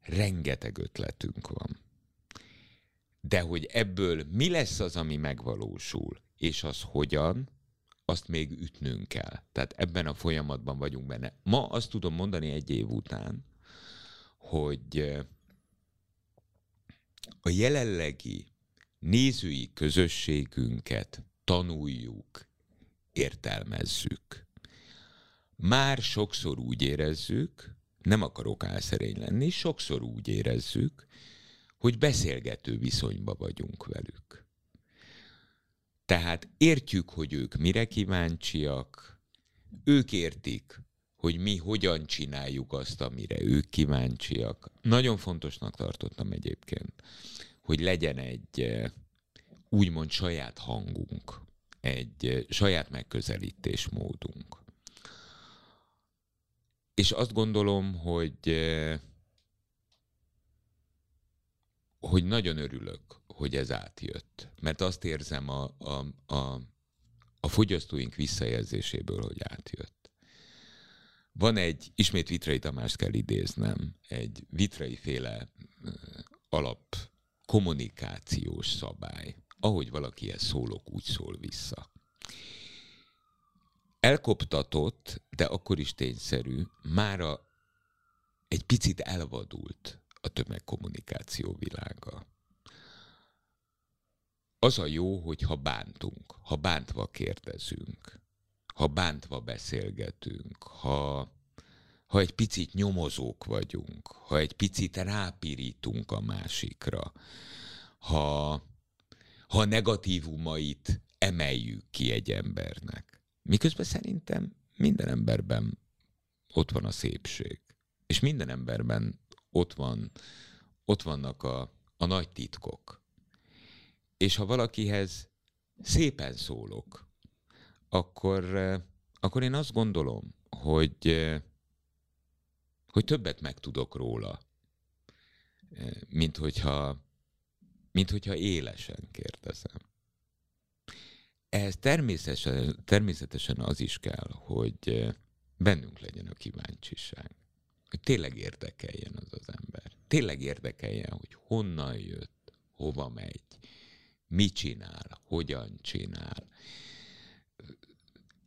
rengeteg ötletünk van. De hogy ebből mi lesz az, ami megvalósul, és az hogyan, azt még ütnünk kell. Tehát ebben a folyamatban vagyunk benne. Ma azt tudom mondani egy év után, hogy a jelenlegi nézői közösségünket tanuljuk, értelmezzük. Már sokszor úgy érezzük, nem akarok álszerény lenni, sokszor úgy érezzük, hogy beszélgető viszonyba vagyunk velük. Tehát értjük, hogy ők mire kíváncsiak, ők értik, hogy mi hogyan csináljuk azt, amire ők kíváncsiak. Nagyon fontosnak tartottam egyébként, hogy legyen egy eh, úgymond saját hangunk, egy eh, saját megközelítésmódunk. És azt gondolom, hogy eh, hogy nagyon örülök, hogy ez átjött. Mert azt érzem a, a, a, a fogyasztóink visszajelzéséből, hogy átjött. Van egy, ismét Vitrai Tamást kell idéznem, egy vitrai féle eh, alap kommunikációs szabály. Ahogy valakihez szólok, úgy szól vissza. Elkoptatott, de akkor is tényszerű, mára egy picit elvadult a tömegkommunikáció világa. Az a jó, hogy ha bántunk, ha bántva kérdezünk, ha bántva beszélgetünk, ha, ha egy picit nyomozók vagyunk, ha egy picit rápirítunk a másikra, ha, ha negatívumait emeljük ki egy embernek. Miközben szerintem minden emberben ott van a szépség. És minden emberben ott, van, ott vannak a, a nagy titkok. És ha valakihez szépen szólok, akkor, eh, akkor én azt gondolom, hogy, eh, hogy többet megtudok róla, eh, mint hogyha, mint hogyha élesen kérdezem. Ehhez természetesen, természetesen az is kell, hogy bennünk legyen a kíváncsiság hogy tényleg érdekeljen az az ember. Tényleg érdekeljen, hogy honnan jött, hova megy, mit csinál, hogyan csinál.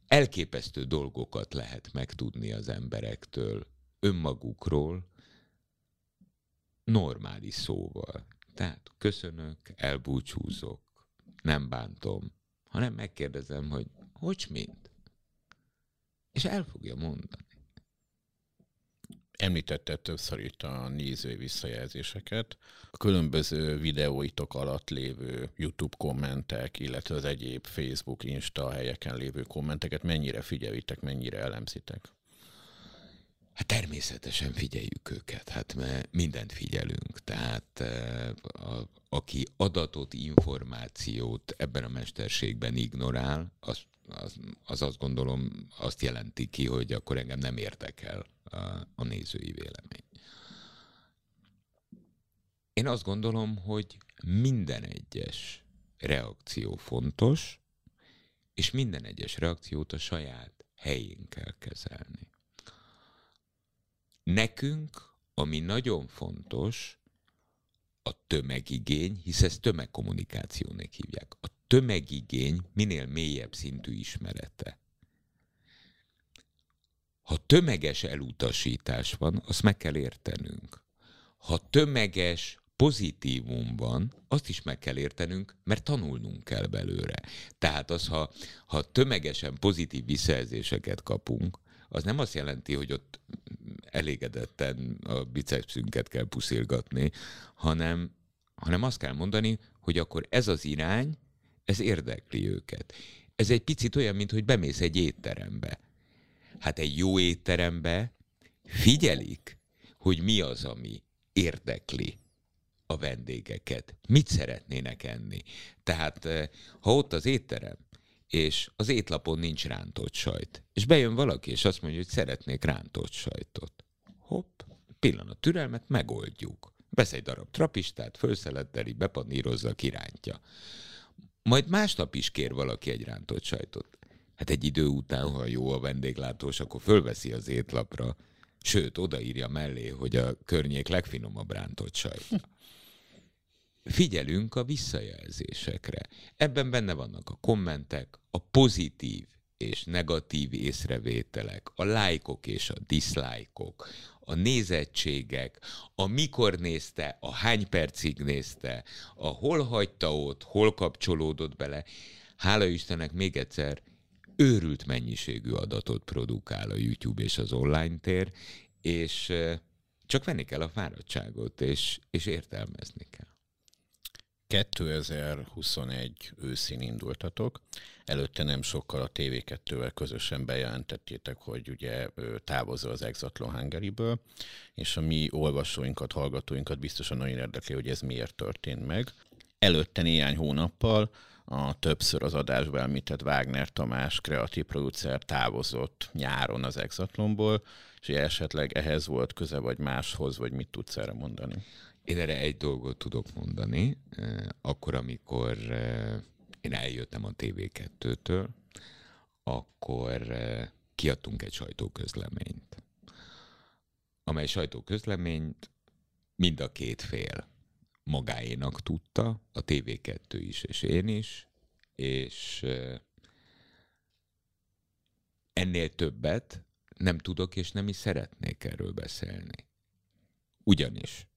Elképesztő dolgokat lehet megtudni az emberektől, önmagukról, normális szóval. Tehát köszönök, elbúcsúzok, nem bántom, hanem megkérdezem, hogy hogy mint? És el fogja mondani. Említette többször itt a nézői visszajelzéseket. A különböző videóitok alatt lévő YouTube kommentek, illetve az egyéb Facebook, Insta helyeken lévő kommenteket mennyire figyelitek, mennyire elemzitek? Hát természetesen figyeljük őket, hát mert mindent figyelünk. Tehát eh, a, aki adatot, információt ebben a mesterségben ignorál, az, az, az azt gondolom azt jelenti ki, hogy akkor engem nem érdekel a nézői vélemény. Én azt gondolom, hogy minden egyes reakció fontos, és minden egyes reakciót a saját helyén kell kezelni. Nekünk, ami nagyon fontos, a tömegigény, hisz ezt tömegkommunikációnak hívják. A tömegigény minél mélyebb szintű ismerete. Ha tömeges elutasítás van, azt meg kell értenünk. Ha tömeges pozitívum van, azt is meg kell értenünk, mert tanulnunk kell belőle. Tehát az, ha, ha tömegesen pozitív visszajelzéseket kapunk, az nem azt jelenti, hogy ott elégedetten a bicepsünket kell puszilgatni, hanem, hanem azt kell mondani, hogy akkor ez az irány, ez érdekli őket. Ez egy picit olyan, mint hogy bemész egy étterembe Hát egy jó étterembe figyelik, hogy mi az, ami érdekli a vendégeket, mit szeretnének enni. Tehát ha ott az étterem, és az étlapon nincs rántott sajt, és bejön valaki, és azt mondja, hogy szeretnék rántott sajtot. Hopp, pillanat türelmet, megoldjuk. Vesz egy darab trapistát, fölszeletteli, bepanírozza, kirántja. Majd másnap is kér valaki egy rántott sajtot. Hát egy idő után, ha jó a vendéglátós, akkor fölveszi az étlapra, sőt, odaírja mellé, hogy a környék legfinomabb rántott sajta. Figyelünk a visszajelzésekre. Ebben benne vannak a kommentek, a pozitív és negatív észrevételek, a lájkok és a diszlájkok, a nézettségek, a mikor nézte, a hány percig nézte, a hol hagyta ott, hol kapcsolódott bele. Hála Istennek még egyszer őrült mennyiségű adatot produkál a YouTube és az online tér, és csak venni kell a fáradtságot, és, és értelmezni kell. 2021 őszén indultatok. Előtte nem sokkal a TV2-vel közösen bejelentettétek, hogy ugye távozol az Exatlon Hungary-ből, és a mi olvasóinkat, hallgatóinkat biztosan nagyon érdekli, hogy ez miért történt meg. Előtte néhány hónappal a többször az adásban említett Wagner Tamás, kreatív producer távozott nyáron az Exatlonból, és esetleg ehhez volt köze, vagy máshoz, vagy mit tudsz erre mondani? Én erre egy dolgot tudok mondani. Akkor, amikor én eljöttem a TV2-től, akkor kiadtunk egy sajtóközleményt, amely sajtóközleményt mind a két fél magáénak tudta, a TV2 is és én is, és ennél többet nem tudok és nem is szeretnék erről beszélni. Ugyanis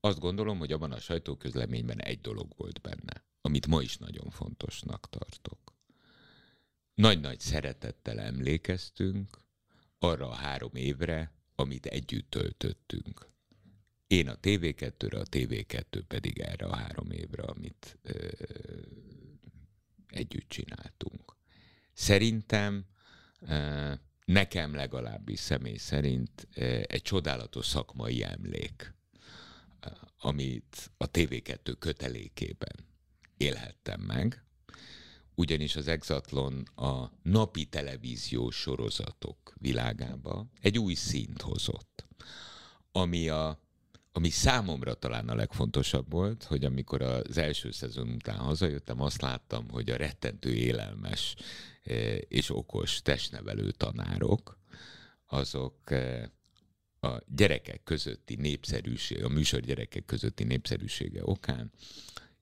azt gondolom, hogy abban a sajtóközleményben egy dolog volt benne, amit ma is nagyon fontosnak tartok. Nagy-nagy szeretettel emlékeztünk arra a három évre, amit együtt töltöttünk. Én a TV2-re, a TV2 pedig erre a három évre, amit ö, együtt csináltunk. Szerintem ö, nekem legalábbis személy szerint egy csodálatos szakmai emlék amit a TV2 kötelékében élhettem meg, ugyanis az Exatlon a napi televíziós sorozatok világába egy új szint hozott, ami a ami számomra talán a legfontosabb volt, hogy amikor az első szezon után hazajöttem, azt láttam, hogy a rettentő élelmes eh, és okos testnevelő tanárok, azok eh, a gyerekek közötti népszerűség, a műsor gyerekek közötti népszerűsége okán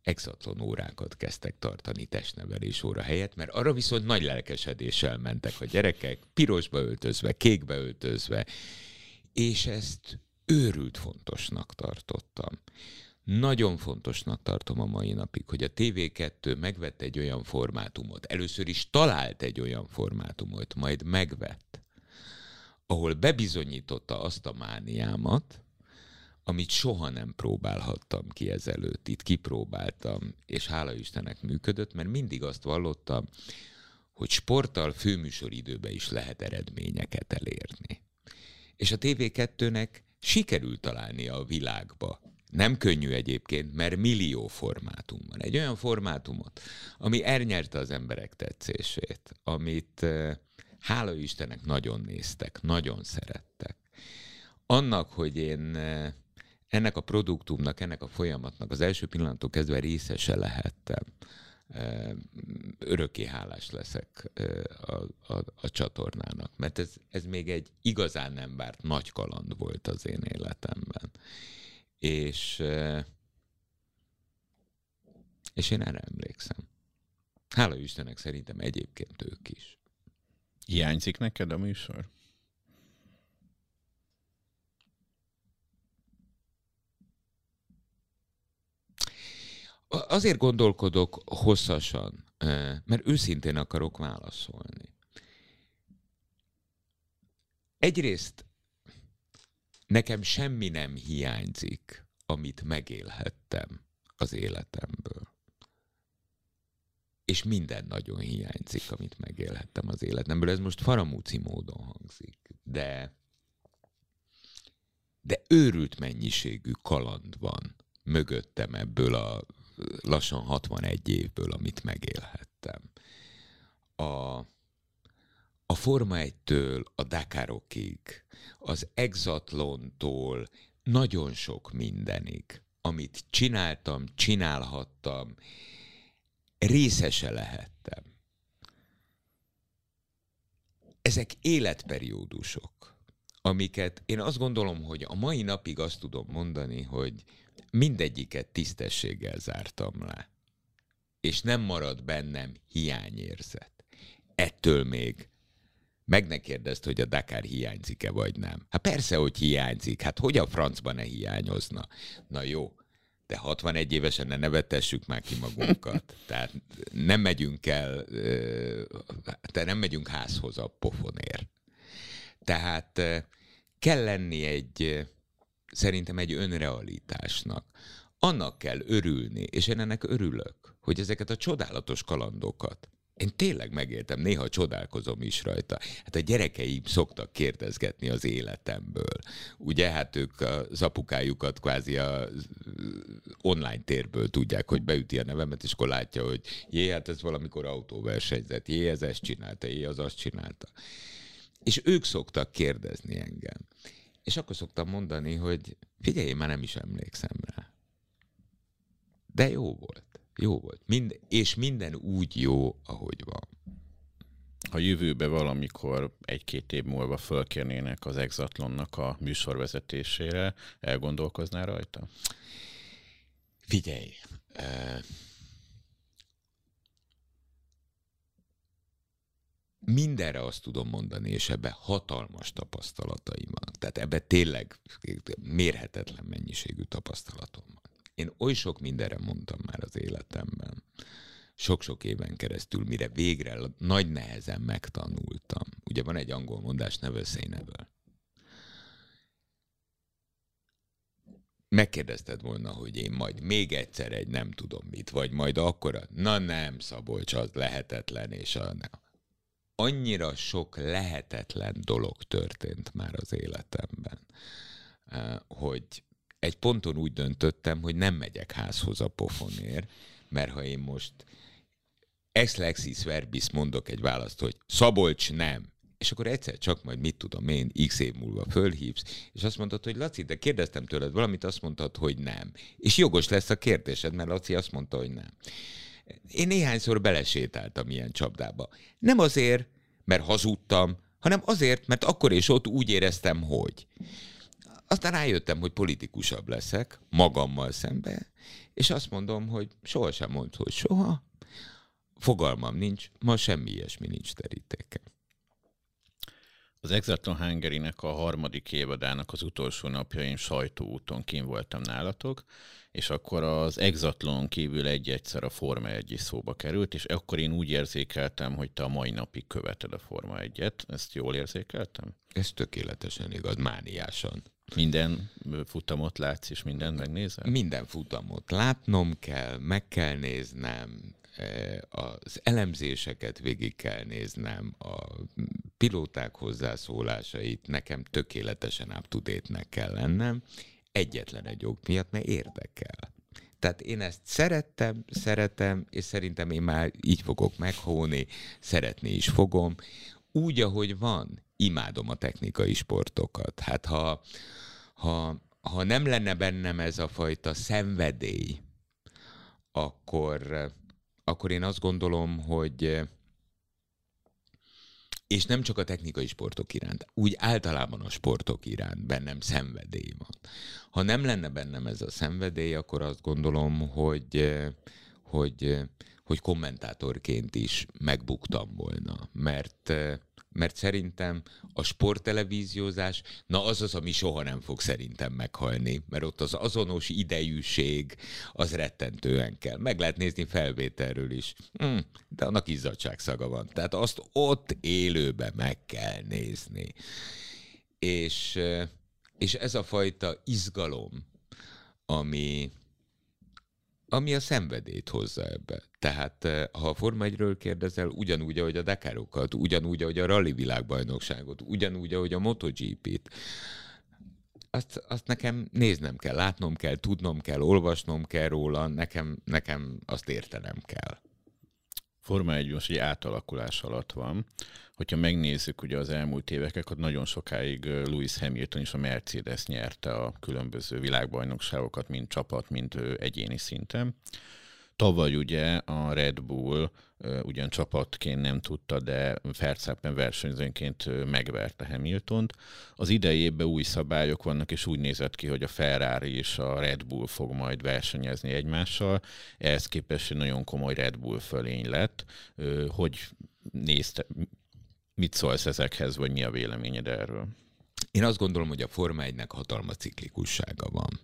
exatlon órákat kezdtek tartani testnevelés óra helyett, mert arra viszont nagy lelkesedéssel mentek a gyerekek, pirosba öltözve, kékbe öltözve, és ezt őrült fontosnak tartottam. Nagyon fontosnak tartom a mai napig, hogy a TV2 megvett egy olyan formátumot, először is talált egy olyan formátumot, majd megvett, ahol bebizonyította azt a mániámat, amit soha nem próbálhattam ki ezelőtt. Itt kipróbáltam, és hála Istennek működött, mert mindig azt vallottam, hogy sporttal főműsoridőben is lehet eredményeket elérni. És a TV2-nek sikerült találni a világba. Nem könnyű egyébként, mert millió formátum van. Egy olyan formátumot, ami elnyerte az emberek tetszését, amit eh, hála Istennek nagyon néztek, nagyon szerettek. Annak, hogy én eh, ennek a produktumnak, ennek a folyamatnak az első pillanattól kezdve részese lehettem, eh, örökké hálás leszek eh, a, a, a csatornának, mert ez, ez még egy igazán nem várt nagy kaland volt az én életemben. És, és én erre emlékszem. Hála Istennek szerintem egyébként ők is. Hiányzik neked a műsor? Azért gondolkodok hosszasan, mert őszintén akarok válaszolni. Egyrészt nekem semmi nem hiányzik, amit megélhettem az életemből és minden nagyon hiányzik, amit megélhettem az életemből. Ez most faramúci módon hangzik, de, de őrült mennyiségű kaland van mögöttem ebből a lassan 61 évből, amit megélhettem. A, a Forma 1-től a Dakarokig, az Exatlontól nagyon sok mindenig, amit csináltam, csinálhattam, részese lehettem. Ezek életperiódusok, amiket én azt gondolom, hogy a mai napig azt tudom mondani, hogy mindegyiket tisztességgel zártam le. És nem marad bennem hiányérzet. Ettől még meg ne kérdezd, hogy a Dakar hiányzik-e vagy nem. Hát persze, hogy hiányzik. Hát hogy a francban ne hiányozna? Na jó, de 61 évesen ne nevetessük már ki magunkat. *laughs* Tehát nem megyünk el, de nem megyünk házhoz a pofonért. Tehát kell lenni egy, szerintem egy önrealitásnak. Annak kell örülni, és én ennek örülök, hogy ezeket a csodálatos kalandokat én tényleg megéltem, néha csodálkozom is rajta. Hát a gyerekeim szoktak kérdezgetni az életemből. Ugye, hát ők az apukájukat kvázi a online térből tudják, hogy beüti a nevemet, és akkor látja, hogy jé, hát ez valamikor autóversenyzet, jé, ez ezt csinálta, jé, az azt csinálta. És ők szoktak kérdezni engem. És akkor szoktam mondani, hogy figyelj, én már nem is emlékszem rá. De jó volt. Jó volt. Mind, és minden úgy jó, ahogy van. Ha jövőbe valamikor egy-két év múlva fölkérnének az Exatlonnak a műsorvezetésére, elgondolkoznál rajta? Figyelj, uh, mindenre azt tudom mondani, és ebbe hatalmas tapasztalataim van. Tehát ebbe tényleg mérhetetlen mennyiségű tapasztalatom van. Én oly sok mindenre mondtam már az életemben, sok-sok éven keresztül, mire végre nagy nehezen megtanultam. Ugye van egy angol mondás, never say never. Megkérdezted volna, hogy én majd még egyszer egy nem tudom mit, vagy majd akkora, na nem, Szabolcs, az lehetetlen, és a nem. Annyira sok lehetetlen dolog történt már az életemben, eh, hogy egy ponton úgy döntöttem, hogy nem megyek házhoz a pofonért, mert ha én most ex lexis verbis mondok egy választ, hogy Szabolcs nem, és akkor egyszer csak majd mit tudom én, x év múlva fölhívsz, és azt mondod, hogy Laci, de kérdeztem tőled valamit, azt mondtad, hogy nem. És jogos lesz a kérdésed, mert Laci azt mondta, hogy nem. Én néhányszor belesétáltam ilyen csapdába. Nem azért, mert hazudtam, hanem azért, mert akkor és ott úgy éreztem, hogy. Aztán rájöttem, hogy politikusabb leszek magammal szembe, és azt mondom, hogy sohasem mondd, hogy soha. Fogalmam nincs, ma semmi ilyesmi nincs terítéken. Az Exatlon hungary a harmadik évadának az utolsó napjain sajtóúton kín voltam nálatok, és akkor az Exatlon kívül egy-egyszer a Forma 1 is szóba került, és akkor én úgy érzékeltem, hogy te a mai napig követed a Forma 1-et. Ezt jól érzékeltem? Ez tökéletesen igaz, mániásan. Minden futamot látsz, és mindent megnézel? Minden futamot látnom kell, meg kell néznem, e, az elemzéseket végig kell néznem, a pilóták hozzászólásait nekem tökéletesen up kell lennem, egyetlen egy ok miatt, mert érdekel. Tehát én ezt szerettem, szeretem, és szerintem én már így fogok meghóni, szeretni is fogom. Úgy, ahogy van, imádom a technikai sportokat. Hát ha, ha, ha nem lenne bennem ez a fajta szenvedély, akkor, akkor én azt gondolom, hogy és nem csak a technikai sportok iránt, úgy általában a sportok iránt bennem szenvedély van. Ha nem lenne bennem ez a szenvedély, akkor azt gondolom, hogy, hogy, hogy kommentátorként is megbuktam volna, mert mert szerintem a sporttelevíziózás, na az az, ami soha nem fog szerintem meghalni, mert ott az azonos idejűség az rettentően kell. Meg lehet nézni felvételről is, hm, de annak izzadságszaga van. Tehát azt ott élőbe meg kell nézni. És, és ez a fajta izgalom, ami, ami a szenvedét hozza ebbe. Tehát eh, ha a Forma 1 kérdezel, ugyanúgy, ahogy a Dakarokat, ugyanúgy, ahogy a Rally világbajnokságot, ugyanúgy, ahogy a MotoGP-t, azt, azt nekem néznem kell, látnom kell, tudnom kell, olvasnom kell róla, nekem, nekem azt értenem kell. Forma 1 most egy átalakulás alatt van. Hogyha megnézzük ugye az elmúlt éveket, akkor nagyon sokáig Lewis Hamilton és a Mercedes nyerte a különböző világbajnokságokat, mind csapat, mind egyéni szinten. Tavaly ugye a Red Bull ugyan csapatként nem tudta, de Verstappen versenyzőnként megverte Hamiltont. Az idei évben új szabályok vannak, és úgy nézett ki, hogy a Ferrari és a Red Bull fog majd versenyezni egymással. Ehhez képest egy nagyon komoly Red Bull fölény lett. Hogy nézte, mit szólsz ezekhez, vagy mi a véleményed erről? Én azt gondolom, hogy a Forma 1-nek hatalmas ciklikussága van.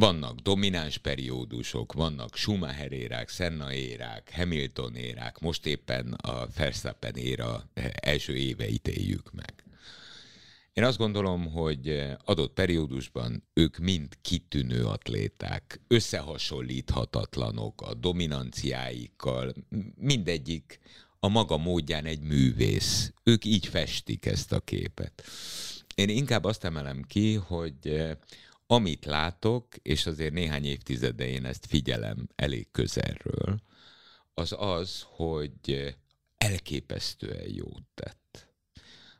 Vannak domináns periódusok, vannak Schumacher érák, Senna érák, Hamilton érák, most éppen a Verstappen éra első éveit éljük meg. Én azt gondolom, hogy adott periódusban ők mind kitűnő atléták, összehasonlíthatatlanok a dominanciáikkal, mindegyik a maga módján egy művész. Ők így festik ezt a képet. Én inkább azt emelem ki, hogy amit látok, és azért néhány évtizede én ezt figyelem elég közelről, az az, hogy elképesztően jót tett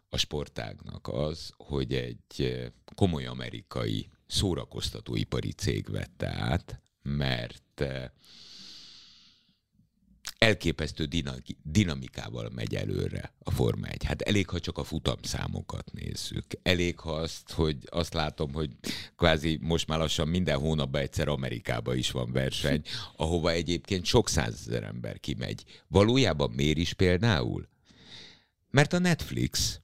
a sportágnak az, hogy egy komoly amerikai szórakoztatóipari cég vette át, mert elképesztő dinamikával megy előre a Forma 1. Hát elég, ha csak a futamszámokat nézzük. Elég, ha azt, hogy azt látom, hogy kvázi most már lassan minden hónapban egyszer Amerikába is van verseny, ahova egyébként sok százezer ember kimegy. Valójában miért is például? Mert a Netflix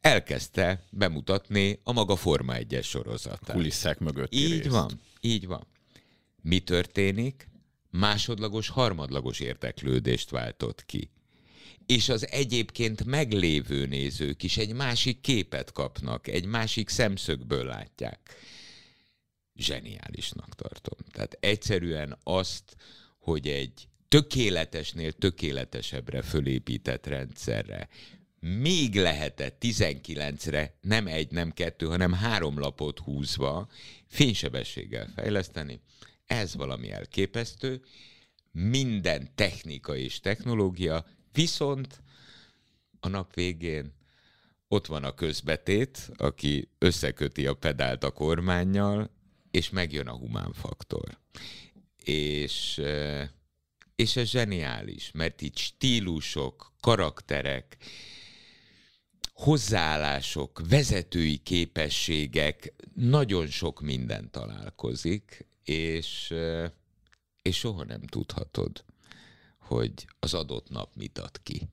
elkezdte bemutatni a maga Forma 1-es sorozatát. Kulisszák mögött. Így részt. van, így van. Mi történik? Másodlagos, harmadlagos érteklődést váltott ki. És az egyébként meglévő nézők is egy másik képet kapnak, egy másik szemszögből látják. Zseniálisnak tartom. Tehát egyszerűen azt, hogy egy tökéletesnél tökéletesebbre fölépített rendszerre még lehetett 19-re nem egy, nem kettő, hanem három lapot húzva fénysebességgel fejleszteni, ez valami elképesztő, minden technika és technológia, viszont a nap végén ott van a közbetét, aki összeköti a pedált a kormányjal, és megjön a humán faktor. És, és ez zseniális, mert itt stílusok, karakterek, hozzáállások, vezetői képességek, nagyon sok minden találkozik, és, és soha nem tudhatod, hogy az adott nap mit ad ki.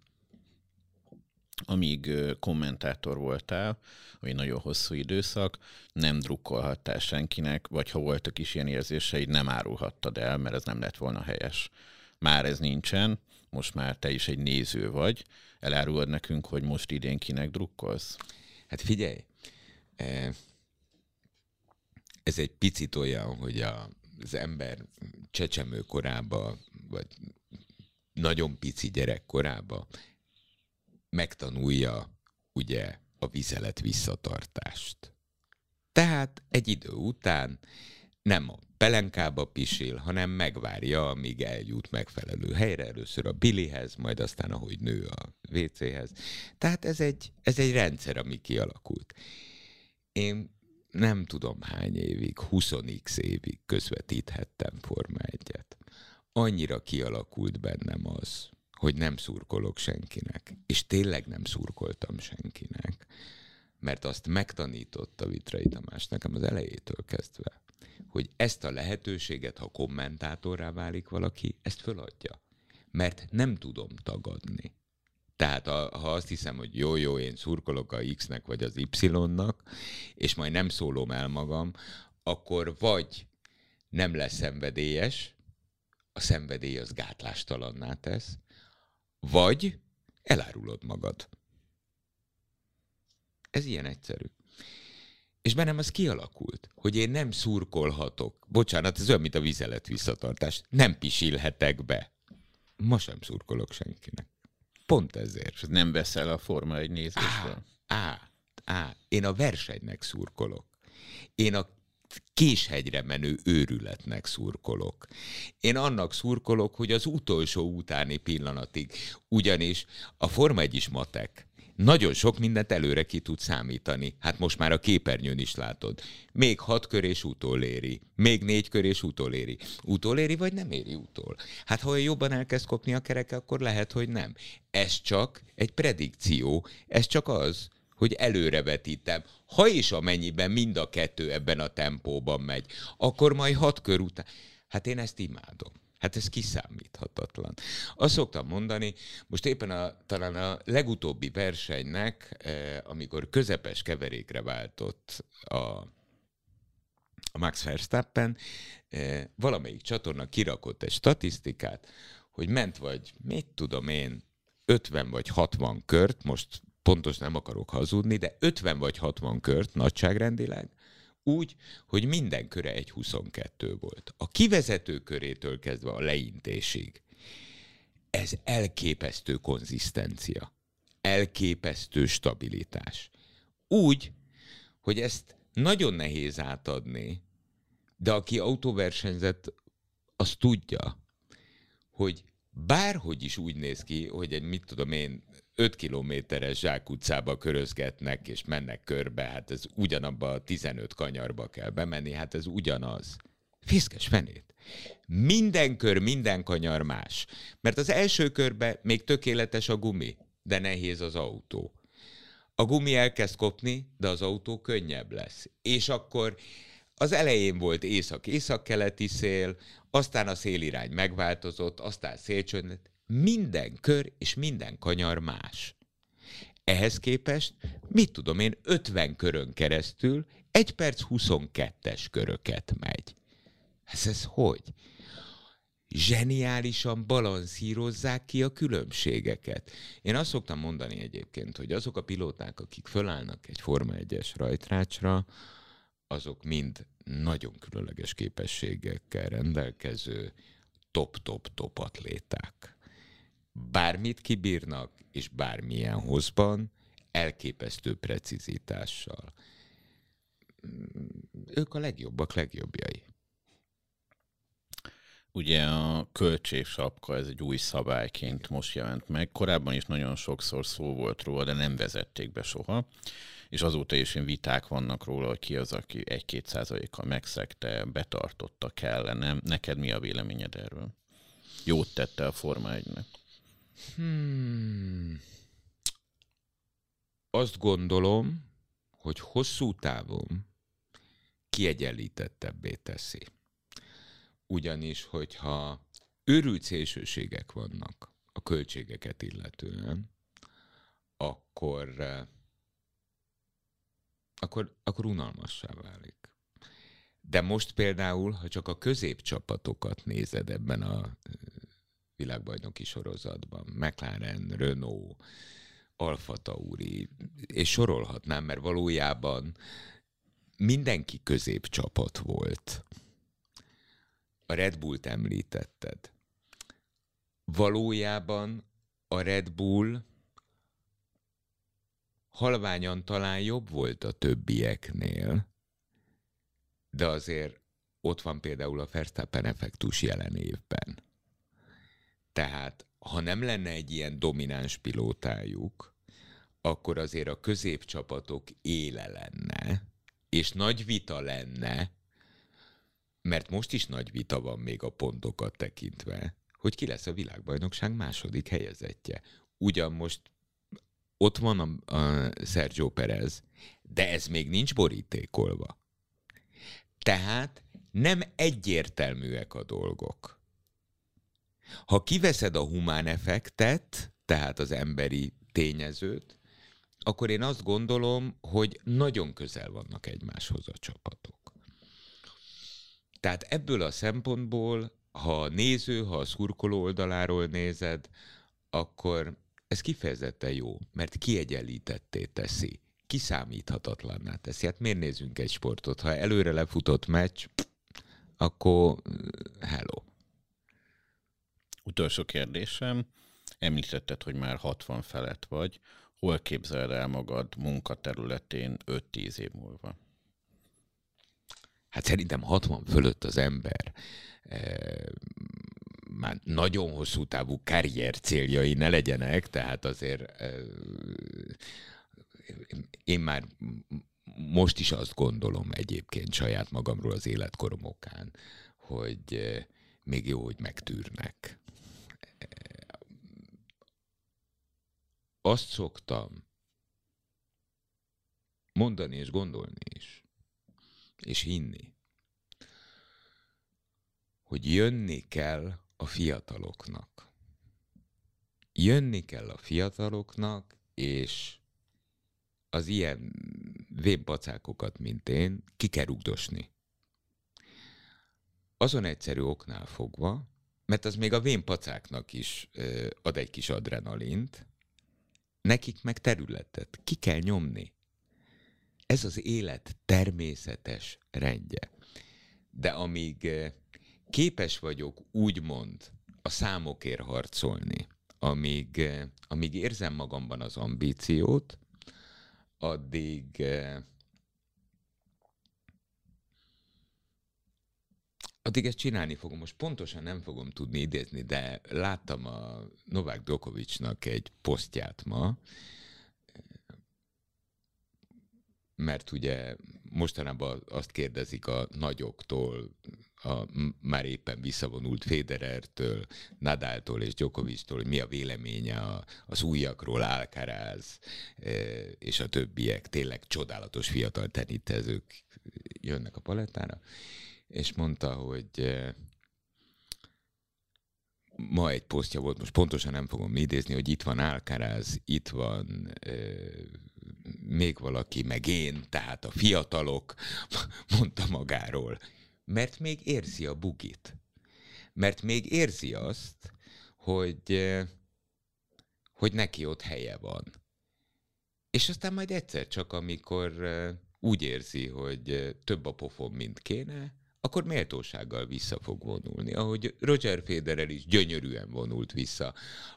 Amíg kommentátor voltál, vagy nagyon hosszú időszak, nem drukkolhattál senkinek, vagy ha voltak is ilyen érzéseid, nem árulhattad el, mert ez nem lett volna helyes. Már ez nincsen, most már te is egy néző vagy. Elárulod nekünk, hogy most idén kinek drukkolsz? Hát figyelj, ez egy picit olyan, hogy a, az ember csecsemő korába, vagy nagyon pici gyerek korába megtanulja ugye a vizelet visszatartást. Tehát egy idő után nem a pelenkába pisil, hanem megvárja, amíg eljut megfelelő helyre, először a bilihez, majd aztán, ahogy nő a WC-hez. Tehát ez egy, ez egy rendszer, ami kialakult. Én nem tudom hány évig, 20x évig közvetíthettem Forma 1-et. Annyira kialakult bennem az, hogy nem szurkolok senkinek. És tényleg nem szurkoltam senkinek. Mert azt megtanította Vitrai Tamás nekem az elejétől kezdve, hogy ezt a lehetőséget, ha kommentátorrá válik valaki, ezt föladja. Mert nem tudom tagadni. Tehát ha, ha azt hiszem, hogy jó-jó, én szurkolok a X-nek vagy az Y-nak, és majd nem szólom el magam, akkor vagy nem lesz szenvedélyes, a szenvedély az gátlástalanná tesz, vagy elárulod magad. Ez ilyen egyszerű. És bennem az kialakult, hogy én nem szurkolhatok. Bocsánat, ez olyan, mint a vizelet visszatartás. Nem pisilhetek be. Ma sem szurkolok senkinek. Pont ezért. És nem veszel a Forma egy nézésből? Á, á, Á, én a versenynek szurkolok. Én a késhegyre menő őrületnek szurkolok. Én annak szurkolok, hogy az utolsó utáni pillanatig, ugyanis a Forma 1 is matek. Nagyon sok mindent előre ki tud számítani. Hát most már a képernyőn is látod. Még hat kör és utoléri. Még négy kör és utoléri. Utoléri vagy nem éri utol? Hát ha jobban elkezd kopni a kereke, akkor lehet, hogy nem. Ez csak egy predikció. Ez csak az, hogy előrevetítem. Ha is amennyiben mind a kettő ebben a tempóban megy, akkor majd hat kör után. Hát én ezt imádom. Hát ez kiszámíthatatlan. Azt szoktam mondani, most éppen a, talán a legutóbbi versenynek, eh, amikor közepes keverékre váltott a, a Max Verstappen, eh, valamelyik csatorna kirakott egy statisztikát, hogy ment vagy, mit tudom én, 50 vagy 60 kört, most pontos nem akarok hazudni, de 50 vagy 60 kört nagyságrendileg, úgy, hogy minden köre egy 22 volt. A kivezető körétől kezdve a leintésig. Ez elképesztő konzisztencia. Elképesztő stabilitás. Úgy, hogy ezt nagyon nehéz átadni, de aki autóversenyzett, az tudja, hogy bárhogy is úgy néz ki, hogy egy, mit tudom én, 5 kilométeres zsákutcába körözgetnek, és mennek körbe, hát ez ugyanabba a 15 kanyarba kell bemenni, hát ez ugyanaz. Fiszkes fenét. Minden kör, minden kanyar más. Mert az első körbe még tökéletes a gumi, de nehéz az autó. A gumi elkezd kopni, de az autó könnyebb lesz. És akkor az elején volt észak-észak-keleti szél, aztán a szélirány megváltozott, aztán szélcsönd, minden kör és minden kanyar más. Ehhez képest, mit tudom én, 50 körön keresztül 1 perc 22-es köröket megy. Ez, ez hogy? Zseniálisan balanszírozzák ki a különbségeket. Én azt szoktam mondani egyébként, hogy azok a pilóták, akik fölállnak egy Forma 1-es rajtrácsra, azok mind nagyon különleges képességekkel rendelkező top-top-top atléták bármit kibírnak, és bármilyen hozban, elképesztő precizitással. Ők a legjobbak legjobbjai. Ugye a költségsapka, ez egy új szabályként most jelent meg. Korábban is nagyon sokszor szó volt róla, de nem vezették be soha. És azóta is viták vannak róla, hogy ki az, aki egy-két százalékkal megszegte, betartotta, kellene. Neked mi a véleményed erről? Jót tette a Forma 1-nek. Hmm. Azt gondolom, hogy hosszú távon kiegyenlítettebbé teszi. Ugyanis, hogyha őrült szélsőségek vannak a költségeket illetően, akkor, akkor, akkor unalmassá válik. De most például, ha csak a középcsapatokat nézed ebben a világbajnoki sorozatban. McLaren, Renault, Alfa Tauri, és sorolhatnám, mert valójában mindenki középcsapat volt. A Red Bullt említetted. Valójában a Red Bull halványan talán jobb volt a többieknél, de azért ott van például a Verstappen effektus jelen évben. Tehát, ha nem lenne egy ilyen domináns pilótájuk, akkor azért a középcsapatok éle lenne, és nagy vita lenne, mert most is nagy vita van még a pontokat tekintve, hogy ki lesz a világbajnokság második helyezettje. Ugyan most ott van a, a Sergio Perez, de ez még nincs borítékolva. Tehát nem egyértelműek a dolgok. Ha kiveszed a humán effektet, tehát az emberi tényezőt, akkor én azt gondolom, hogy nagyon közel vannak egymáshoz a csapatok. Tehát ebből a szempontból, ha a néző, ha a szurkoló oldaláról nézed, akkor ez kifejezetten jó, mert kiegyenlítetté teszi, kiszámíthatatlanná teszi. Hát miért nézünk egy sportot? Ha előre lefutott meccs, akkor hello. Utolsó kérdésem. Említetted, hogy már 60 felett vagy. hol képzeled el magad munkaterületén 5-10 év múlva? Hát szerintem 60 fölött az ember e, már nagyon hosszú távú karrier céljai ne legyenek, tehát azért e, én már most is azt gondolom egyébként saját magamról az életkorom okán, hogy e, még jó, hogy megtűrnek. Azt szoktam mondani és gondolni is, és hinni, hogy jönni kell a fiataloknak. Jönni kell a fiataloknak, és az ilyen vébbacákokat, mint én, ki kell rugdosni. Azon egyszerű oknál fogva, mert az még a vénpacáknak is ad egy kis adrenalint, nekik meg területet. Ki kell nyomni. Ez az élet természetes rendje. De amíg képes vagyok úgymond a számokért harcolni, amíg, amíg érzem magamban az ambíciót, addig addig ezt csinálni fogom. Most pontosan nem fogom tudni idézni, de láttam a Novák Dokovicsnak egy posztját ma, mert ugye mostanában azt kérdezik a nagyoktól, a már éppen visszavonult Federertől, Nadáltól és Djokovictól, hogy mi a véleménye a, az újakról, Alcaraz e, és a többiek, tényleg csodálatos fiatal tenitezők jönnek a palettára, és mondta, hogy e, ma egy posztja volt, most pontosan nem fogom idézni, hogy itt van Alcaraz, itt van e, még valaki, meg én, tehát a fiatalok, *laughs* mondta magáról. Mert még érzi a bugit. Mert még érzi azt, hogy, hogy neki ott helye van. És aztán majd egyszer csak, amikor úgy érzi, hogy több a pofon, mint kéne, akkor méltósággal vissza fog vonulni. Ahogy Roger Federer is gyönyörűen vonult vissza.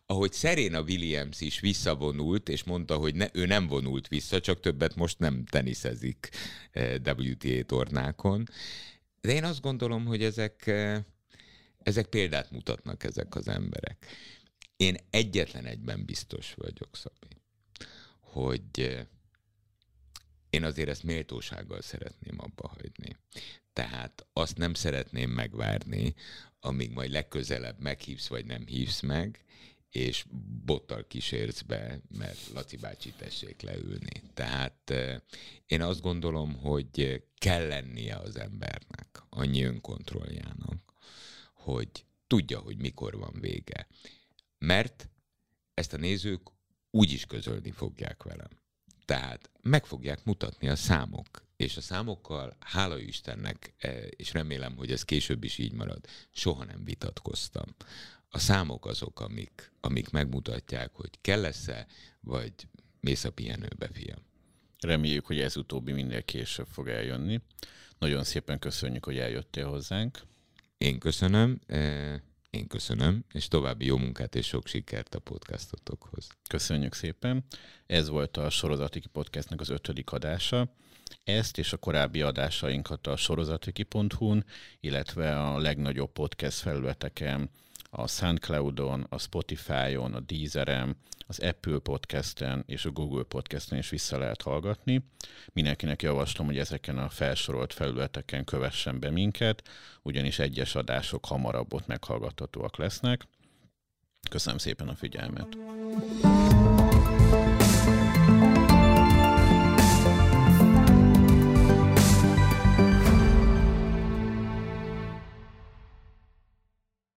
Ahogy Serena Williams is visszavonult, és mondta, hogy ne, ő nem vonult vissza, csak többet most nem teniszezik eh, WTA tornákon. De én azt gondolom, hogy ezek, eh, ezek példát mutatnak ezek az emberek. Én egyetlen egyben biztos vagyok, Szabi, hogy eh, én azért ezt méltósággal szeretném abba hagyni. Tehát azt nem szeretném megvárni, amíg majd legközelebb meghívsz, vagy nem hívsz meg, és bottal kísérsz be, mert Laci bácsi tessék leülni. Tehát én azt gondolom, hogy kell lennie az embernek, annyi önkontrolljának, hogy tudja, hogy mikor van vége. Mert ezt a nézők úgy is közölni fogják velem. Tehát meg fogják mutatni a számok. És a számokkal, hála Istennek, e, és remélem, hogy ez később is így marad, soha nem vitatkoztam. A számok azok, amik, amik megmutatják, hogy kell lesz-e, vagy mész a pihenőbe, fiam. Reméljük, hogy ez utóbbi minél később fog eljönni. Nagyon szépen köszönjük, hogy eljöttél hozzánk. Én köszönöm. Én köszönöm, és további jó munkát és sok sikert a podcastotokhoz. Köszönjük szépen. Ez volt a Sorozatiki Podcastnek az ötödik adása. Ezt és a korábbi adásainkat a sorozatiki.hu-n, illetve a legnagyobb podcast felületeken, a SoundCloud-on, a Spotify-on, a Deezeren, az Apple Podcast-en és a Google Podcast-en is vissza lehet hallgatni. Mindenkinek javaslom, hogy ezeken a felsorolt felületeken kövessen be minket, ugyanis egyes adások hamarabb ott meghallgathatóak lesznek. Köszönöm szépen a figyelmet!